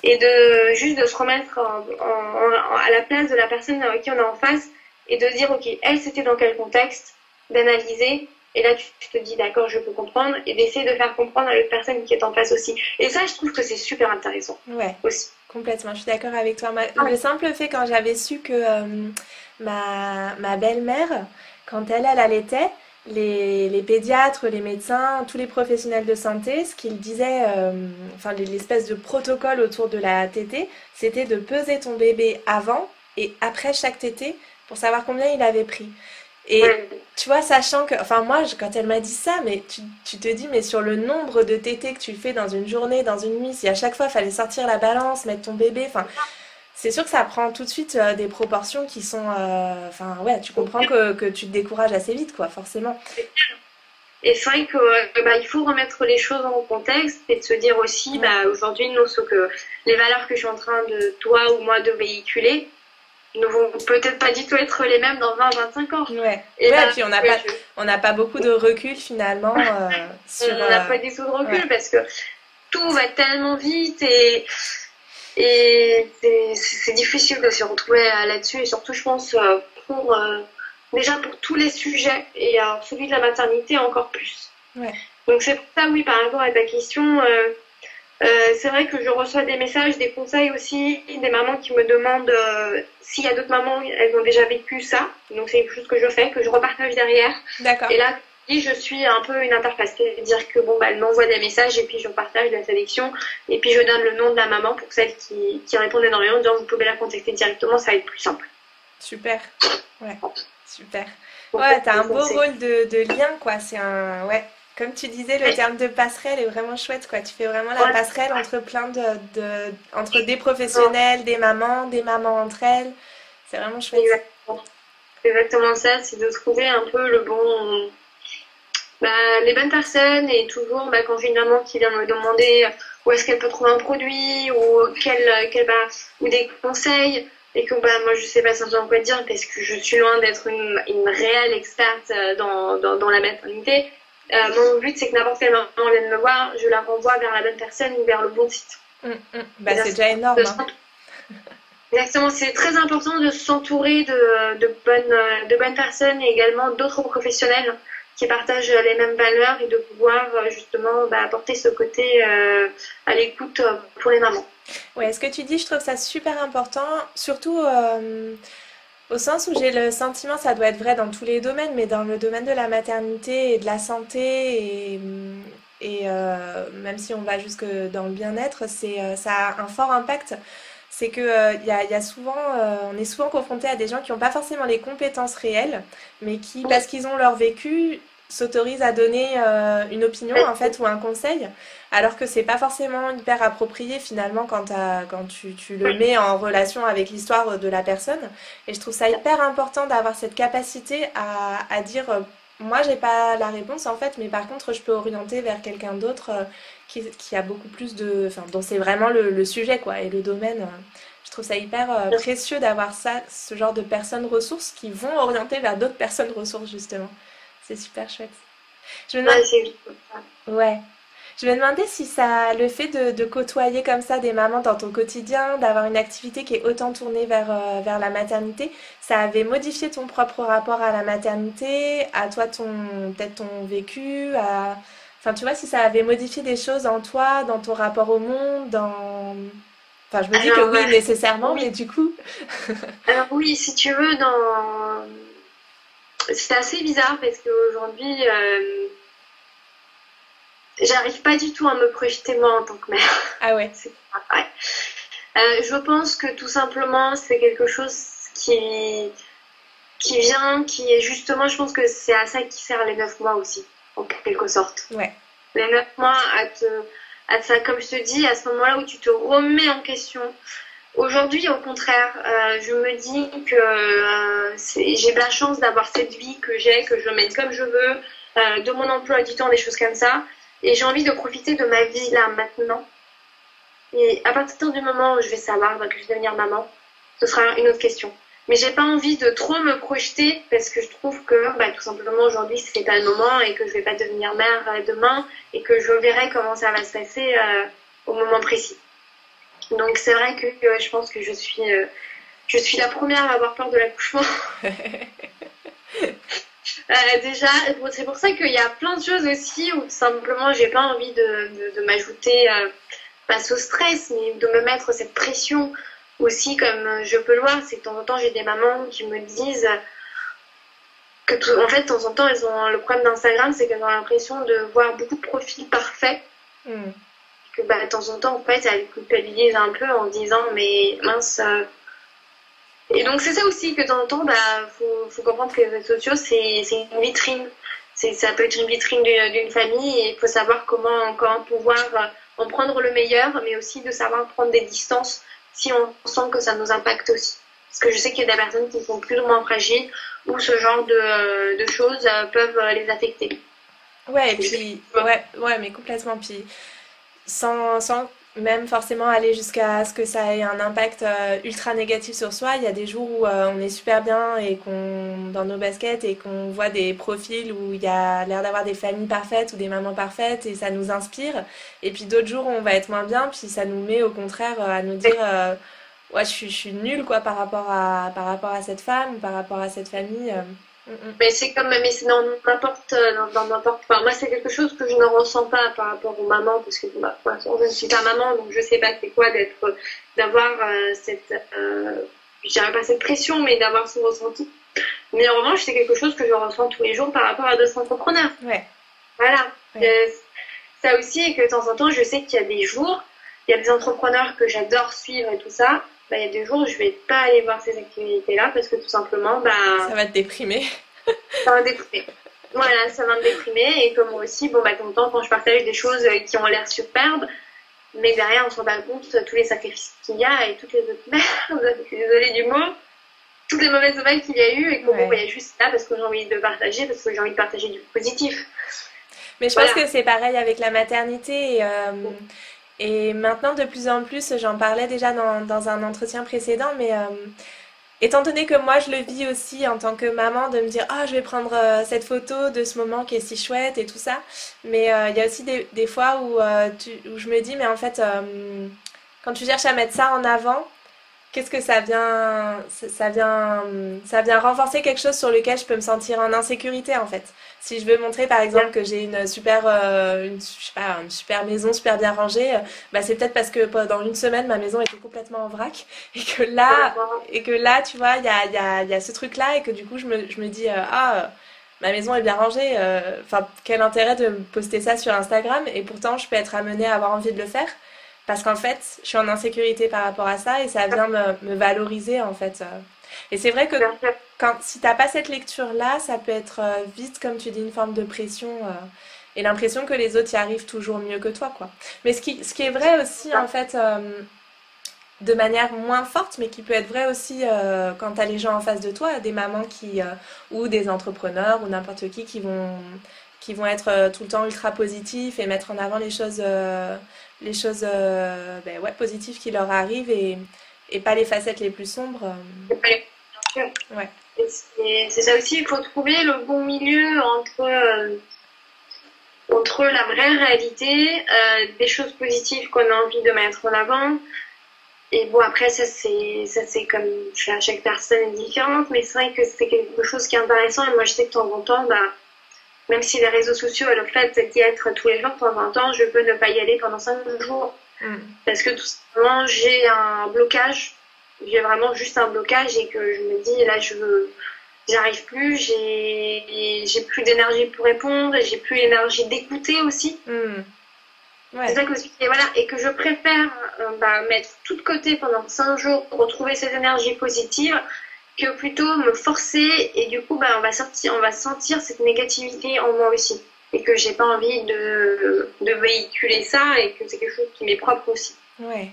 et de juste de se remettre en- en- en- à la place de la personne avec qui on est en face et de dire ok, elle c'était dans quel contexte, d'analyser et là tu, tu te dis d'accord, je peux comprendre et d'essayer de faire comprendre à l'autre personne qui est en face aussi. Et ça, je trouve que c'est super intéressant Ouais. aussi. Complètement, je suis d'accord avec toi. Ma-. Le simple fait, quand j'avais su que euh, ma, ma belle-mère, quand elle, elle allaitait, les, les pédiatres, les médecins, tous les professionnels de santé, ce qu'ils disaient, euh, enfin l'espèce de protocole autour de la tétée, c'était de peser ton bébé avant et après chaque tétée pour savoir combien il avait pris. Et tu vois, sachant que, enfin moi, je- quand elle m'a dit ça, mais tu, tu te dis, mais sur le nombre de tétés que tu fais dans une journée, dans une nuit, si à chaque fois il fallait sortir la balance, mettre ton bébé, enfin, c'est sûr que ça prend tout de suite euh, des proportions qui sont, euh, enfin, ouais, tu comprends que, que tu te décourages assez vite, quoi, forcément. Et c'est vrai que euh, bah, il faut remettre les choses en contexte et de se dire aussi, bah, aujourd'hui, nous, ce que les valeurs que je suis en train de toi ou moi de véhiculer ne vont peut-être pas du tout être les mêmes dans 20-25 ans. Ouais, Et ouais, bah, puis on n'a pas, je- on n'a pas beaucoup de recul finalement euh, [laughs] sur. on n'a pas du tout de recul ouais. parce que tout va tellement vite et, et c'est- difficile de se retrouver euh, là-dessus et surtout je pense euh, pour euh, déjà pour tous les sujets et alors celui de la maternité encore plus. Ouais. Donc c'est pour ça oui par rapport à ta question euh, euh, c'est vrai que je reçois des messages, des conseils aussi, des mamans qui me demandent euh, s'il y a d'autres mamans, elles ont déjà vécu ça. Donc c'est quelque chose que je fais, que je repartage derrière. D'accord. Et là, je suis un peu une interface, c'est-à-dire que bon, bah, elle m'envoie des messages et puis je partage la sélection et puis je donne le nom de la maman pour celle qui, qui répond énormément en disant vous pouvez la contacter directement, ça va être plus simple. Super. Ouais. Super. Ouais, t'as un beau rôle de, de lien, quoi. C'est un. Ouais. Comme tu disais, le terme de passerelle est vraiment chouette, quoi. Tu fais vraiment la passerelle entre plein de, de- entre des professionnels, des mamans, des mamans entre elles. C'est vraiment chouette. Exactement. C'est exactement ça, c'est de trouver un peu le bon. Bah, les bonnes personnes et toujours bah, quand j'ai une maman qui vient me demander où est-ce qu'elle peut trouver un produit ou quel, quel, bah, ou des conseils et que bah, moi je sais pas sincèrement quoi dire parce que je suis loin d'être une, une réelle experte euh, dans, dans, dans la maternité. Euh, mon but c'est que n'importe quelle maman vienne me voir, je la renvoie vers la bonne personne ou vers le bon site. Mm, mm. Bah, c'est déjà énorme. Hein. Exactement, c'est très important de s'entourer de, de, bonnes, de bonnes personnes et également d'autres professionnels qui partagent les mêmes valeurs et de pouvoir euh, justement bah, apporter ce côté euh, à l'écoute euh, pour les mamans. Ouais, ce que tu dis, je trouve ça super important, surtout au sens où j'ai le sentiment, ça doit être vrai dans tous les domaines, mais dans le domaine de la maternité et de la santé et, même si on va jusque dans le bien-être, ça a un fort impact c'est que euh, y, a, souvent, euh, on est souvent confronté à des gens qui n'ont pas forcément les compétences réelles, mais qui, parce qu'ils ont leur vécu, s'autorisent à donner euh, une opinion en fait ou un conseil, alors que c'est pas forcément hyper approprié finalement quand, quand tu, tu, le mets en relation avec l'histoire de la personne. Et je trouve ça hyper important d'avoir cette capacité à, à dire moi j'ai pas la réponse en fait, mais par contre je peux orienter vers quelqu'un d'autre qui, a beaucoup plus de. Enfin, dont c'est vraiment le, sujet, quoi, et le domaine. Euh, je trouve ça hyper euh, précieux d'avoir ça, ce genre de personnes ressources qui vont orienter vers d'autres personnes ressources, justement. C'est super chouette. Je me demande... Ouais. Je me demandais si ça, le fait de, côtoyer comme ça des mamans dans ton quotidien, d'avoir une activité qui est autant tournée vers, euh, vers la maternité, ça avait modifié ton propre rapport à la maternité, à toi, ton peut-être ton vécu, à, Enfin, tu vois, si ça avait modifié des choses en toi, dans ton rapport au monde, dans... Enfin, je me dis que oui, nécessairement, mais du coup... [laughs] Alors oui, si tu veux, dans... C'est assez bizarre parce qu'aujourd'hui, euh... j'arrive pas du tout à me projeter moi en tant que mère. Ah ouais. [laughs] Ouais. Euh, je pense que tout simplement, c'est quelque chose qui qui vient, qui est justement, je pense que c'est à ça qui sert les neuf mois aussi en quelque sorte. Ouais. Mais neuf mois à te, à ça, comme je te dis, à ce moment-là où tu te remets en question. Aujourd'hui, au contraire, euh, je me dis que euh, j'ai la chance d'avoir cette vie que j'ai, que je mène comme je veux, euh, de mon emploi du temps, des choses comme ça. Et j'ai envie de profiter de ma vie là, maintenant. Et à partir du moment où je vais savoir que je vais devenir maman, ce sera une autre question mais j'ai pas envie de trop me projeter parce que je trouve que bah, tout simplement aujourd'hui c'est pas le moment et que je vais pas devenir mère euh, demain et que je verrai comment ça va se passer euh, au moment précis. Donc c'est vrai que je pense que je suis euh, je suis la première à avoir peur de l'accouchement. [laughs] [laughs] déjà, c'est pour ça qu'il y a plein de choses aussi où simplement j'ai pas envie de, de, m'ajouter pas au stress, mais de me mettre cette pression aussi, comme je peux le voir, c'est que de temps en temps, j'ai des mamans qui me disent que, tout, en fait, de temps en temps, elles ont le problème d'Instagram, c'est qu'elles ont l'impression de voir beaucoup de profils parfaits. Hmm. Que bah, de temps en temps, en fait, elles culpabilisent un peu en disant, mais mince. Euh. Et donc, c'est ça aussi que de temps en temps, bah, faut, faut comprendre que les réseaux sociaux, c'est une vitrine. Ça peut être une vitrine d'une famille et il faut savoir comment, comment pouvoir euh, en prendre le meilleur, mais aussi de savoir prendre des distances si on sent que ça nous impacte aussi. Parce que je sais qu'il y a des personnes qui sont plus ou moins fragiles où ce genre de, de choses euh, peuvent euh, les affecter. Ouais, et puis, ouais, ouais, mais complètement. Puis, sans, sans même forcément aller jusqu'à ce que ça ait un impact euh, ultra négatif sur soi. Il y a des jours où on est super bien et qu'on dans nos baskets et qu'on voit des profils où il y a l'air d'avoir des familles parfaites ou des mamans parfaites et ça nous inspire. Et puis d'autres jours où on va être moins bien, puis ça nous met au contraire à nous dire ouais je suis, je suis nulle quoi par rapport à par rapport à cette femme par rapport à cette famille. Mais c'est comme, mais c'est dans n'importe, dans, n'importe. Enfin, moi, c'est quelque chose que je ne ressens pas par rapport aux mamans, parce que bah, je ne suis pas maman, donc je sais pas c'est quoi d'être, d'avoir euh, cette, euh, je dirais pas cette pression, mais d'avoir ce ressenti. Mais en revanche, c'est quelque chose que je ressens tous les jours par rapport à d'autres entrepreneurs. Ouais. Voilà. Euh, ça aussi, et que de temps en temps, je sais qu'il y a des jours, il y a des entrepreneurs que j'adore suivre et tout ça, bah, il y a des jours je vais pas aller voir ces activités-là parce que tout simplement, bah, ça va te déprimer. [laughs] ça va me déprimer. Voilà, ça va me déprimer. Et comme moi aussi, bon, bah, temps, quand je partage des choses qui ont l'air superbes, mais derrière, on se rend pas compte de tous les sacrifices qu'il y a et toutes les autres [laughs] merdes, désolée du mot, toutes les mauvaises nouvelles qu'il y a eu et qu'on ouais. voyait juste là parce que j'ai envie de partager, parce que j'ai envie de partager du positif. Mais je pense que c'est pareil avec la maternité. Et, euh, et maintenant, de plus en plus, j'en parlais déjà dans, dans, un entretien précédent, mais euh, étant donné que moi, je le vis aussi en tant que maman, de me dire, ah, je vais prendre euh, cette photo de ce moment qui est si chouette et tout ça. Mais euh, il y a aussi des, des fois où, tu, où, je me dis, mais en fait, quand tu cherches à mettre ça en avant, qu'est-ce que ça vient, ça vient, ça vient renforcer quelque chose sur lequel je peux me sentir en insécurité en fait. Si je veux montrer par exemple que j'ai une super, euh, je sais pas, une super maison, super bien rangée, euh, bah c'est peut-être parce que pendant une semaine ma maison était complètement en vrac [laughs] et que là, et que là, tu vois, il y a ce truc là et que du coup je me, je me dis euh, ah ma maison est bien rangée, enfin quel intérêt de poster ça sur Instagram? Et pourtant je peux être amenée à avoir envie de le faire parce qu'en fait, je suis en insécurité par rapport à ça et ça vient me, me valoriser en fait. Et c'est vrai que quand, si t'as pas cette lecture-là, ça peut être euh, vite, comme tu dis, une forme de pression euh, et l'impression que les autres y arrivent toujours mieux que toi, quoi. Mais ce qui, ce qui est vrai aussi, en fait, euh, de manière moins forte, mais qui peut être vrai aussi quand t'as les gens en face de toi, des mamans qui, ou des entrepreneurs ou n'importe qui qui vont, qui vont être tout le temps ultra positifs et mettre en avant les choses, les choses ben ouais, positives qui leur arrivent et, et pas les facettes les plus sombres. Ouais. C'est ça aussi, il faut trouver le bon milieu entre, euh, entre la vraie réalité, euh, des choses positives qu'on a envie de mettre en avant. Et bon, après, ça c'est comme chaque personne est différente, mais c'est vrai que c'est quelque chose qui est intéressant. Et moi, je sais que de temps en temps, bah, même si les réseaux sociaux le fait d'y être tous les jours, temps en temps, je peux ne pas y aller pendant 5 jours. Mm. Parce que tout simplement, j'ai un blocage j'ai vraiment juste un blocage et que je me dis là je veux j'arrive plus j'ai plus d'énergie pour répondre et j'ai plus l'énergie d'écouter aussi hmm. c'est ça que et voilà et que je préfère euh, bah, mettre tout de côté pendant 5 jours pour retrouver cette énergie positive que plutôt me forcer et du coup bah, on va sortir on va sentir cette négativité en moi aussi et que j'ai pas envie de, de véhiculer ça et que c'est quelque chose qui m'est propre aussi ouais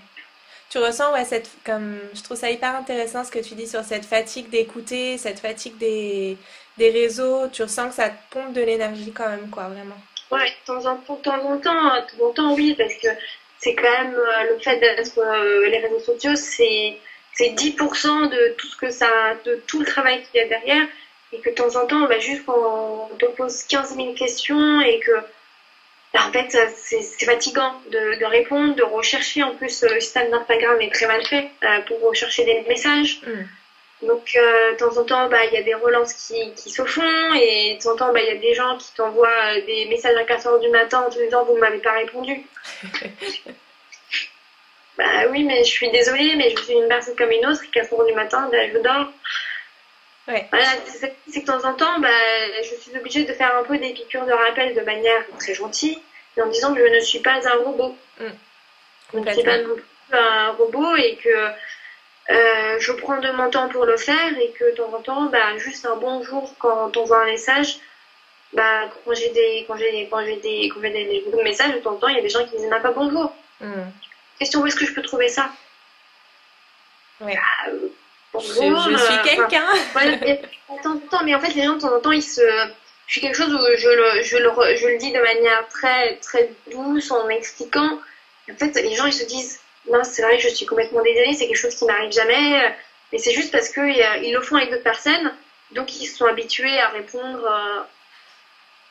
tu ressens, ouais, cette, comme, je trouve ça hyper intéressant ce que tu dis sur cette fatigue d'écouter, cette fatigue des, des réseaux. Tu ressens que ça te pompe de l'énergie quand même, quoi, vraiment. Ouais, de temps en temps, de temps en temps, de temps, en temps oui, parce que c'est quand même euh, le fait d'être euh, les réseaux sociaux, c'est c'est 10% de tout ce que ça, de tout le travail qu'il y a derrière, et que de temps en temps, on va juste qu'on te pose 15 000 questions et que bah, en fait, c'est fatigant de, répondre, de rechercher. En plus, le système d'Instagram est très mal fait euh, pour rechercher des messages. Mm. Donc, euh, de temps en temps, bah, il y a des relances qui, qui, se font et de temps en temps, bah, il y a des gens qui t'envoient euh, des messages à 4 h du matin en te disant Vous ne m'avez pas répondu. [laughs] bah oui, mais je suis désolée, mais je suis une personne comme une autre. 4 h du matin, bah, je dors. Ouais. Voilà, c'est que de temps en temps, bah, je suis obligée de faire un peu des piqûres de rappel de manière très gentille, en disant que je ne suis pas un robot. Mm. Je ne suis pas non plus un robot et que euh, je prends de mon temps pour le faire et que de temps en temps, bah, juste un bonjour quand on voit un message, bah, quand j'ai des, quand j'ai, quand j'ai des, quand j'ai des, des, messages, de temps en temps, il y a des gens qui disent même pas bonjour. Mm. Question, où est-ce que je peux trouver ça? Ouais. Bah, je, suis quelqu'un. [laughs] Attends, mais en fait, les gens, de temps en temps, ils se. Je suis quelque chose où je le, je le, je le dis de manière très, très douce en m'expliquant. En fait, les gens, ils se disent Non, c'est vrai que je suis complètement désolée, c'est quelque chose qui n'arrive jamais. Mais c'est juste parce qu'ils le font avec d'autres personnes, donc ils sont habitués à répondre.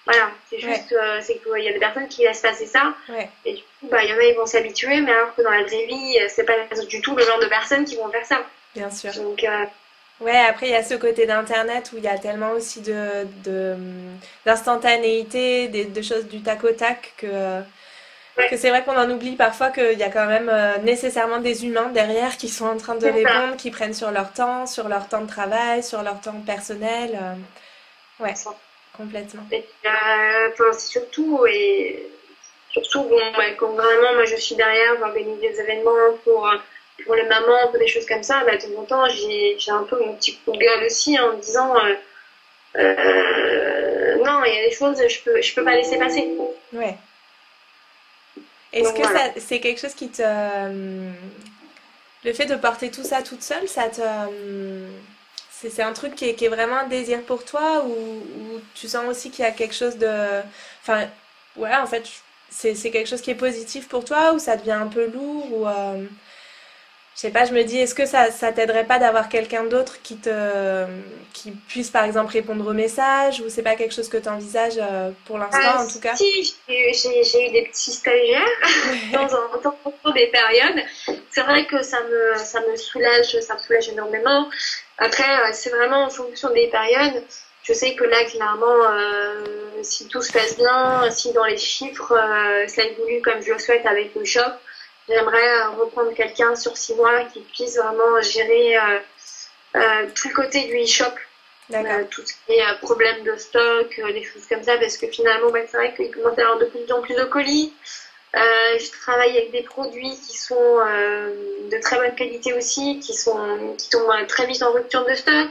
Euh, voilà, c'est juste euh, c'est qu'il y a des personnes qui laissent passer ça. Et du coup, bah, il y en a, ils vont s'habituer, mais alors que dans la vraie vie, c'est pas du tout le genre de personnes qui vont faire ça. Bien sûr. Donc, euh, Ouais, après il y a ce côté d'internet où il y a tellement aussi de d'instantanéité, de, choses du tac au tac que que c'est vrai qu'on en oublie parfois qu'il y a quand même euh, nécessairement des humains derrière qui sont en train de répondre, qui prennent sur leur temps, sur leur temps de travail, sur leur temps personnel. Euh, ouais, complètement. enfin, surtout et surtout bon, quand vraiment moi je suis derrière, j'organise des événements pour pour les mamans, pour des choses comme ça, bah, de temps en temps, j'ai un peu mon petit coup de gueule aussi en me disant euh, euh, non, il y a des choses, je peux, je peux pas laisser passer. Ouais. Est-ce que c'est quelque chose qui te. Le fait de porter tout ça toute seule, ça te. C'est un truc qui est, qui est, vraiment un désir pour toi ou, tu sens aussi qu'il y a quelque chose de. Enfin, ouais, en fait, c'est quelque chose qui est positif pour toi ou ça devient un peu lourd ou. Euh, je sais pas, je me dis, est-ce que ça, ça t'aiderait pas d'avoir quelqu'un d'autre qui te, qui puisse par exemple répondre aux messages ou c'est pas quelque chose que tu envisages euh, pour l'instant en tout cas? Si, j'ai eu des petits stagiaires [laughs] dans un temps des périodes. c'est vrai que ça me, ça me soulage, ça me soulage énormément. Après, c'est vraiment en fonction des périodes. Je sais que là, clairement, si tout se passe bien, si dans les chiffres, ça évolue comme je le souhaite avec le shop, j'aimerais reprendre quelqu'un sur six mois qui puisse vraiment gérer tout le côté du e-shop euh, tout ce qui est euh, problème de stock, euh, des choses comme ça, parce que finalement, bah, c'est vrai qu'il commence à avoir de plus en plus de colis. Je travaille avec des produits qui sont de très bonne qualité aussi, qui sont qui tombent très vite en rupture de stock.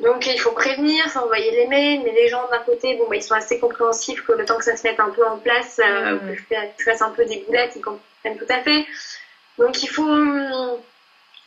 Donc il faut prévenir, faut envoyer les mails, mais les gens d'un côté, bon, bah, ils sont assez compréhensifs que le temps que ça se mette un peu en place, mmh. que je fasse un peu des boulettes, ils comprennent tout à fait. Donc il faut hum,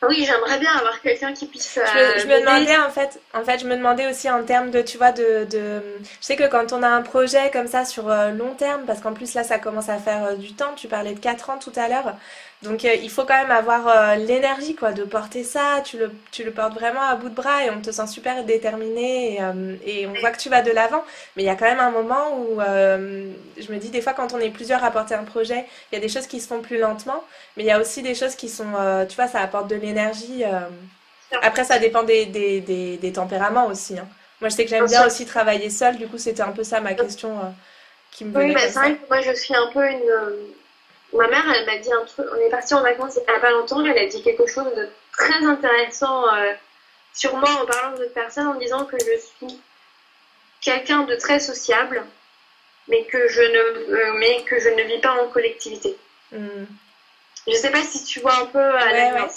oui, j'aimerais bien avoir quelqu'un qui puisse. je, me, euh, demandais en fait, en fait, je me demandais aussi en termes de, tu vois, de, de, je sais que quand on a un projet comme ça sur euh, long terme, parce qu'en plus là, ça commence à faire euh, du temps. Tu parlais de 4 ans tout à l'heure, donc il faut quand même avoir l'énergie quoi de porter ça. Tu le, tu le portes vraiment à bout de bras et on te sent super déterminé et, et on voit que tu vas de l'avant. Mais il y a quand même un moment où je me dis des fois quand on est plusieurs à porter un projet, il y a des choses qui se font plus lentement, mais il y a aussi des choses qui sont, tu vois, ça apporte de l'énergie. Euh, après, ça dépend des, des, des, tempéraments aussi. Hein. Moi, je sais que j'aime bien aussi travailler seule. Du coup, c'était un peu ça ma question euh, qui me Oui, bah, c'est vrai que moi, je suis un peu une. Euh, ma mère, elle m'a dit un truc. On est parti en vacances il n'y a pas longtemps. Elle a dit quelque chose de très intéressant sur moi en parlant de personne en disant que je suis quelqu'un de très sociable, mais que je ne, mais que je ne vis pas en collectivité. Hmm. Je sais pas si tu vois un peu à la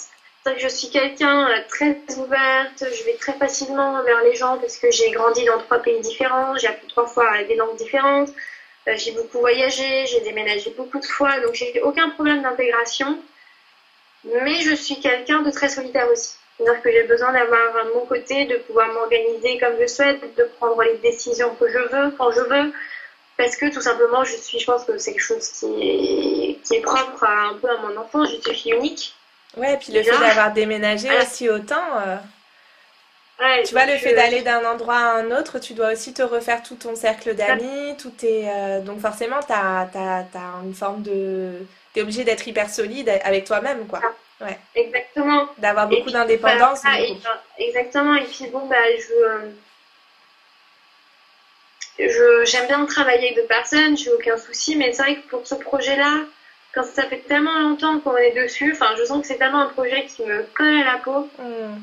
que je suis quelqu'un euh, très ouverte, je vais très facilement vers les gens parce que j'ai grandi dans trois pays différents, j'ai appris trois fois des langues différentes, euh, j'ai beaucoup voyagé, j'ai déménagé beaucoup de fois, donc j'ai aucun problème d'intégration. Mais je suis quelqu'un de très solitaire aussi. C'est-à-dire que j'ai besoin d'avoir mon côté, de pouvoir m'organiser comme je souhaite, de prendre les décisions que je veux, quand je veux. Parce que tout simplement, je suis, je pense que c'est quelque chose qui est, qui est propre un peu à mon enfant. Je suis unique. Ouais, et puis le fait d'avoir déménagé aussi autant. Euh, tu vois, le fait d'aller d'un endroit à un autre, tu dois aussi te refaire tout ton cercle d'amis, tout est euh, donc forcément, tu as, une forme de... Tu es obligé d'être hyper solide avec toi-même, quoi. Ouais. Exactement. D'avoir beaucoup d'indépendance. exactement. Et puis bon, bah, je... Je, j'aime bien travailler avec d'autres personnes, j'ai aucun souci, mais c'est vrai que pour ce projet-là, quand ça fait tellement longtemps qu'on est dessus, enfin, je sens que c'est tellement un projet qui me colle à la peau. Mm.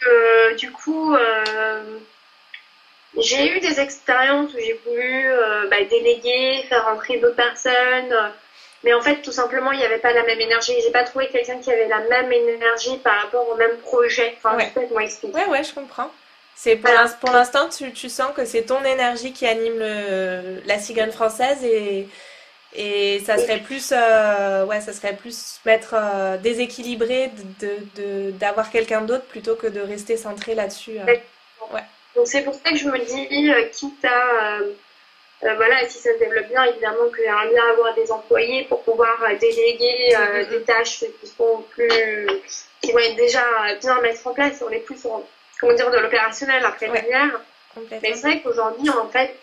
Que, du coup, euh, j'ai eu des expériences où j'ai voulu euh, bah, déléguer, faire rentrer d'autres personnes. mais en fait, tout simplement, il n'y avait pas la même énergie. J'ai pas trouvé quelqu'un qui avait la même énergie par rapport au même projet. Enfin, ouais. peut-être moi expliquer. Ouais, ouais, je comprends. C'est pour l'instant, tu, tu, sens que c'est ton énergie qui anime le, la cigogne française et et ça serait plus, euh, ouais, ça serait plus mettre euh, déséquilibré de, d'avoir quelqu'un d'autre plutôt que de rester centré là-dessus. Euh. Ouais. Donc c'est pour ça que je me dis, quitte à, voilà, si ça se développe bien, évidemment que j'aimerais bien avoir des employés pour pouvoir déléguer des tâches qui sont plus, qui vont être déjà bien mettre en place. On est plus, comment dire, de l'opérationnel après derrière. Mais c'est vrai qu'aujourd'hui, en fait,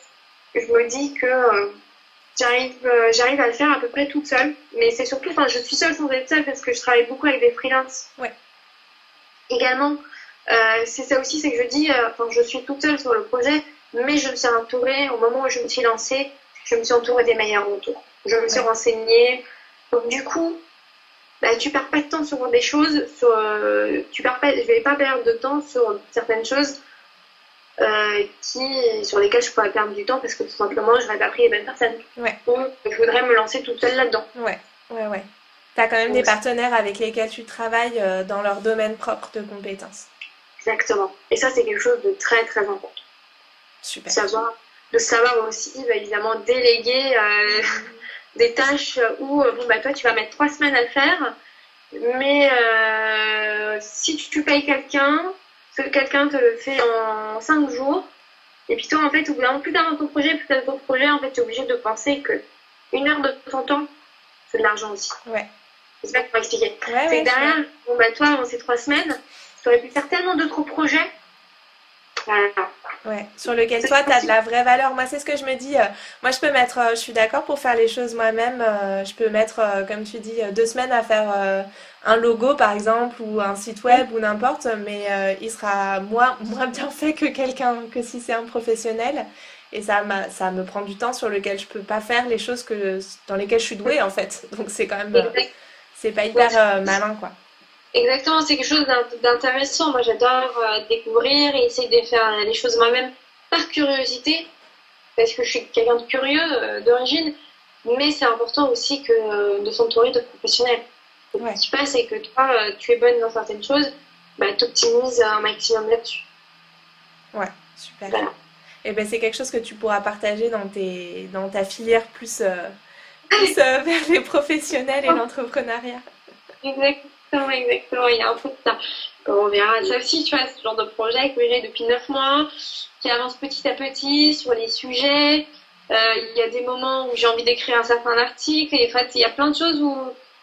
je me dis que J'arrive, euh, j'arrive à le faire à peu près toute seule. Mais c'est surtout, enfin, je suis seule sans être seule parce que je travaille beaucoup avec des freelances. Ouais. Également, euh, c'est ça aussi, c'est que je dis, euh, enfin, je suis toute seule sur le projet, mais je me suis entourée, au moment où je me suis lancée, je me suis entourée des meilleurs autour. Je me suis renseignée. Donc, du coup, bah, tu perds pas de temps sur des choses, sur, tu perds pas, je vais pas perdre de temps sur certaines choses euh, qui, sur lesquels je pourrais perdre du temps parce que tout simplement, je n'aurais pas pris les bonnes personnes. Ouais. Donc, je voudrais me lancer toute seule là-dedans. Ouais, ouais, ouais. Tu as quand même des partenaires avec lesquels tu travailles euh, dans leur domaine propre de compétences. Exactement. Et ça, c'est quelque chose de très, très important. Super. Savoir, de savoir aussi, bah, évidemment, déléguer euh, [laughs] des tâches où, bon, bah, toi, tu vas mettre trois semaines à le faire. Mais si tu payes quelqu'un, que quelqu'un te le fait en 5 jours. Et puis toi, en fait, au bout d'un plus dans ton projet, plus dans ton projet, en fait, tu es obligé de penser que une heure de ton temps, c'est de l'argent aussi. Ouais. C'est ça que pour expliquer. c'est que derrière, bon, bah, toi, en ces trois semaines, tu aurais pu faire tellement d'autres projets Ouais, sur lequel toi, tu as de la vraie valeur. Moi, c'est ce que je me dis. Euh, moi, je peux mettre, euh, je suis d'accord pour faire les choses moi-même. Euh, je peux mettre, comme tu dis, deux semaines à faire un logo, par exemple, ou un site web, ou n'importe, mais il sera moins, [laughs] moins bien fait que quelqu'un, que si c'est un professionnel. Et ça, ça me prend du temps sur lequel je peux pas faire les choses que, dans lesquelles je suis douée, en fait. Donc, c'est quand même, c'est pas hyper malin, quoi. Exactement, c'est quelque chose d'intéressant. Moi, j'adore euh, découvrir et essayer de faire les choses moi-même par curiosité, parce que je suis quelqu'un de curieux euh, d'origine, mais c'est important aussi que de s'entourer de professionnels. Ce qui se passe, c'est que toi, euh, tu es bonne dans certaines choses, bah, tu optimises un maximum là-dessus. Ouais, super. Et ben, c'est quelque chose que tu pourras partager dans, tes, dans ta filière plus, plus [laughs] vers les professionnels et [laughs] l'entrepreneuriat. Exactement exactement, Il y a un peu de ça. On verra ça aussi, tu vois, ce genre de projet que j'ai depuis 9 mois, qui avance petit à petit sur les sujets. Euh, il y a des moments où j'ai envie d'écrire un certain article, et en fait, il y a plein de choses où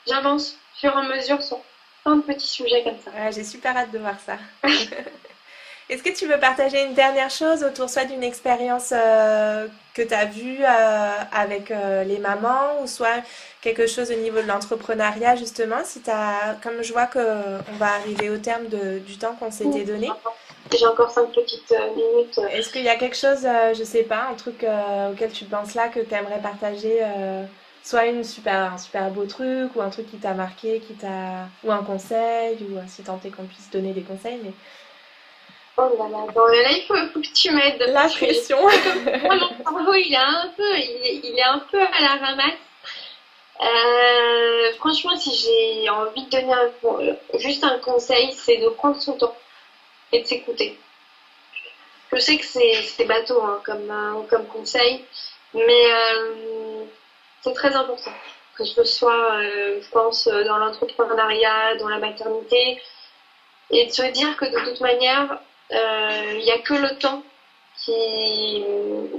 j'avance au fur et à mesure sur plein de petits sujets comme ça. j'ai super hâte de voir ça. [laughs] Est-ce que tu veux partager une dernière chose autour soit d'une expérience euh, que tu as vue euh, avec euh, les mamans ou soit quelque chose au niveau de l'entrepreneuriat justement si as, comme je vois qu'on va arriver au terme du temps qu'on s'était donné. J'ai encore cinq petites minutes. Est-ce qu'il y a quelque chose, je sais pas, un truc auquel tu penses là que tu aimerais partager soit une super, un super beau truc ou un truc qui t'a marqué, qui t'a ou un conseil ou si tant est qu'on puisse donner des conseils mais Oh là là, bon, là il faut, que tu m'aides. La pression. [laughs] mon cerveau il est un peu, il est, un peu à la ramasse. Euh, franchement, si j'ai envie de donner un, juste un conseil, c'est de prendre son temps et de s'écouter. Je sais que c'est bateau hein, comme, euh, comme conseil, mais euh, c'est très important. Que ce soit, je pense, dans l'entrepreneuriat, dans la maternité, et de se dire que de toute manière, il euh, n'y a que le temps qui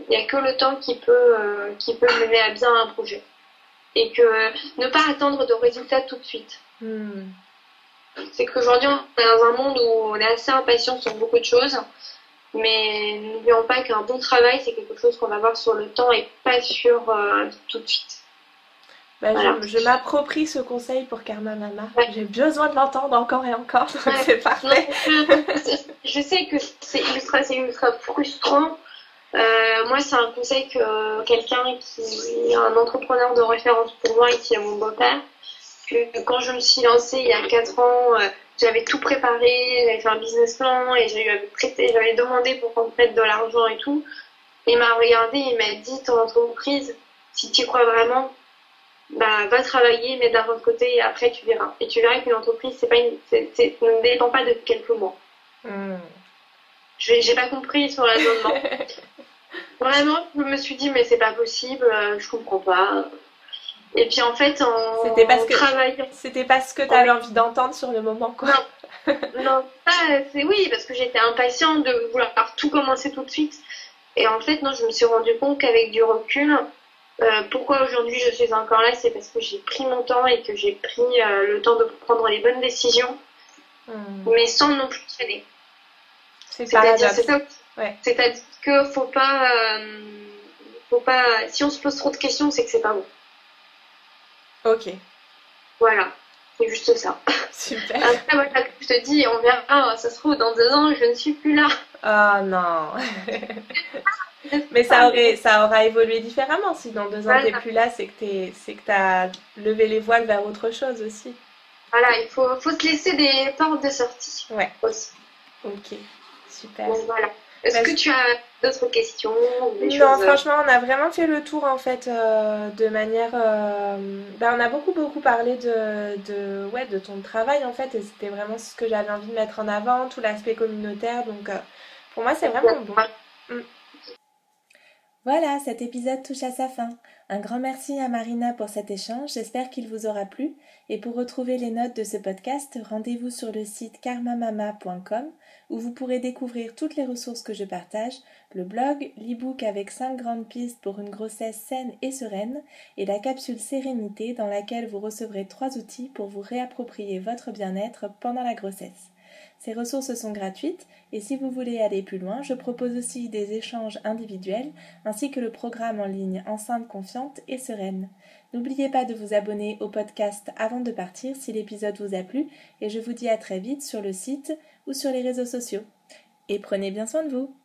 il a que le temps qui peut euh, qui peut mener à bien un projet. Et que ne pas attendre de résultats tout de suite. Hmm. c'est qu'aujourd'hui on est dans un monde où on est assez impatient sur beaucoup de choses. Mais n'oublions pas qu'un bon travail c'est quelque chose qu'on va voir sur le temps et pas sur euh, tout de suite bah, je, m'approprie ce conseil pour Karma Mama. J'ai besoin de l'entendre encore et encore, c'est parfait. je sais que c'est ultra, ultra frustrant. Euh, moi, c'est un conseil que quelqu'un qui est un entrepreneur de référence pour moi, ici à mon beau-père, que quand je me suis lancée il y a 4 ans, euh, j'avais tout préparé, j'avais fait un business plan et j'avais demandé pour qu'on prête de l'argent et tout. Il m'a regardé, il m'a dit ton entreprise, si tu crois vraiment, bah, va travailler, mais d'un autre côté, et après tu verras. Et tu verras qu'une entreprise, c'est pas une, ne dépend pas de quelques mois. Hmm. Je J'ai pas compris sur l'abonnement. [laughs] Vraiment, je me suis dit, mais c'est pas possible, euh, je comprends pas. Et puis en fait, en c'était parce que c'était pas ce que tu avais envie d'entendre sur le moment, quoi. Non, non c'est oui, parce que j'étais impatiente de vouloir tout commencer tout de suite. Et en fait, non, je me suis rendu compte qu'avec du recul, euh, pourquoi aujourd'hui je suis encore là C'est parce que j'ai pris mon temps et que j'ai pris euh, le temps de prendre les bonnes décisions, hmm. mais sans non plus céder. C'est-à-dire, c'est ça. C'est-à-dire que faut pas, euh, faut pas. Si on se pose trop de questions, c'est que c'est pas bon. Ok. Voilà, c'est juste ça. [laughs] Super. Après, moi, je te dis, on verra. Ça se trouve dans deux ans, je ne suis plus là. Oh non. [laughs] [laughs] Mais ça, aurait, ça aura évolué différemment. Si dans deux ans, tu n'es plus là, c'est que tu as levé les voiles vers autre chose aussi. Voilà, il faut, faut se laisser des portes de sortie. Ouais. Aussi. Ok, super. voilà. Est-ce que tu as d'autres questions Non, franchement, on a vraiment fait le tour en fait euh, de manière. Euh, ben, on a beaucoup beaucoup parlé de, de, ouais, de ton travail en fait, et c'était vraiment ce que j'avais envie de mettre en avant, tout l'aspect communautaire. Donc, euh, pour moi, c'est vraiment bon. Mm. Voilà, cet épisode touche à sa fin. Un grand merci à Marina pour cet échange, j'espère qu'il vous aura plu. Et pour retrouver les notes de ce podcast, rendez-vous sur le site karmamama.com où vous pourrez découvrir toutes les ressources que je partage, le blog, l'e-book avec 5 grandes pistes pour une grossesse saine et sereine, et la capsule Sérénité dans laquelle vous recevrez trois outils pour vous réapproprier votre bien-être pendant la grossesse. Ces ressources sont gratuites et si vous voulez aller plus loin, je propose aussi des échanges individuels ainsi que le programme en ligne Enceinte confiante et sereine. N'oubliez pas de vous abonner au podcast avant de partir si l'épisode vous a plu et je vous dis à très vite sur le site ou sur les réseaux sociaux. Et prenez bien soin de vous.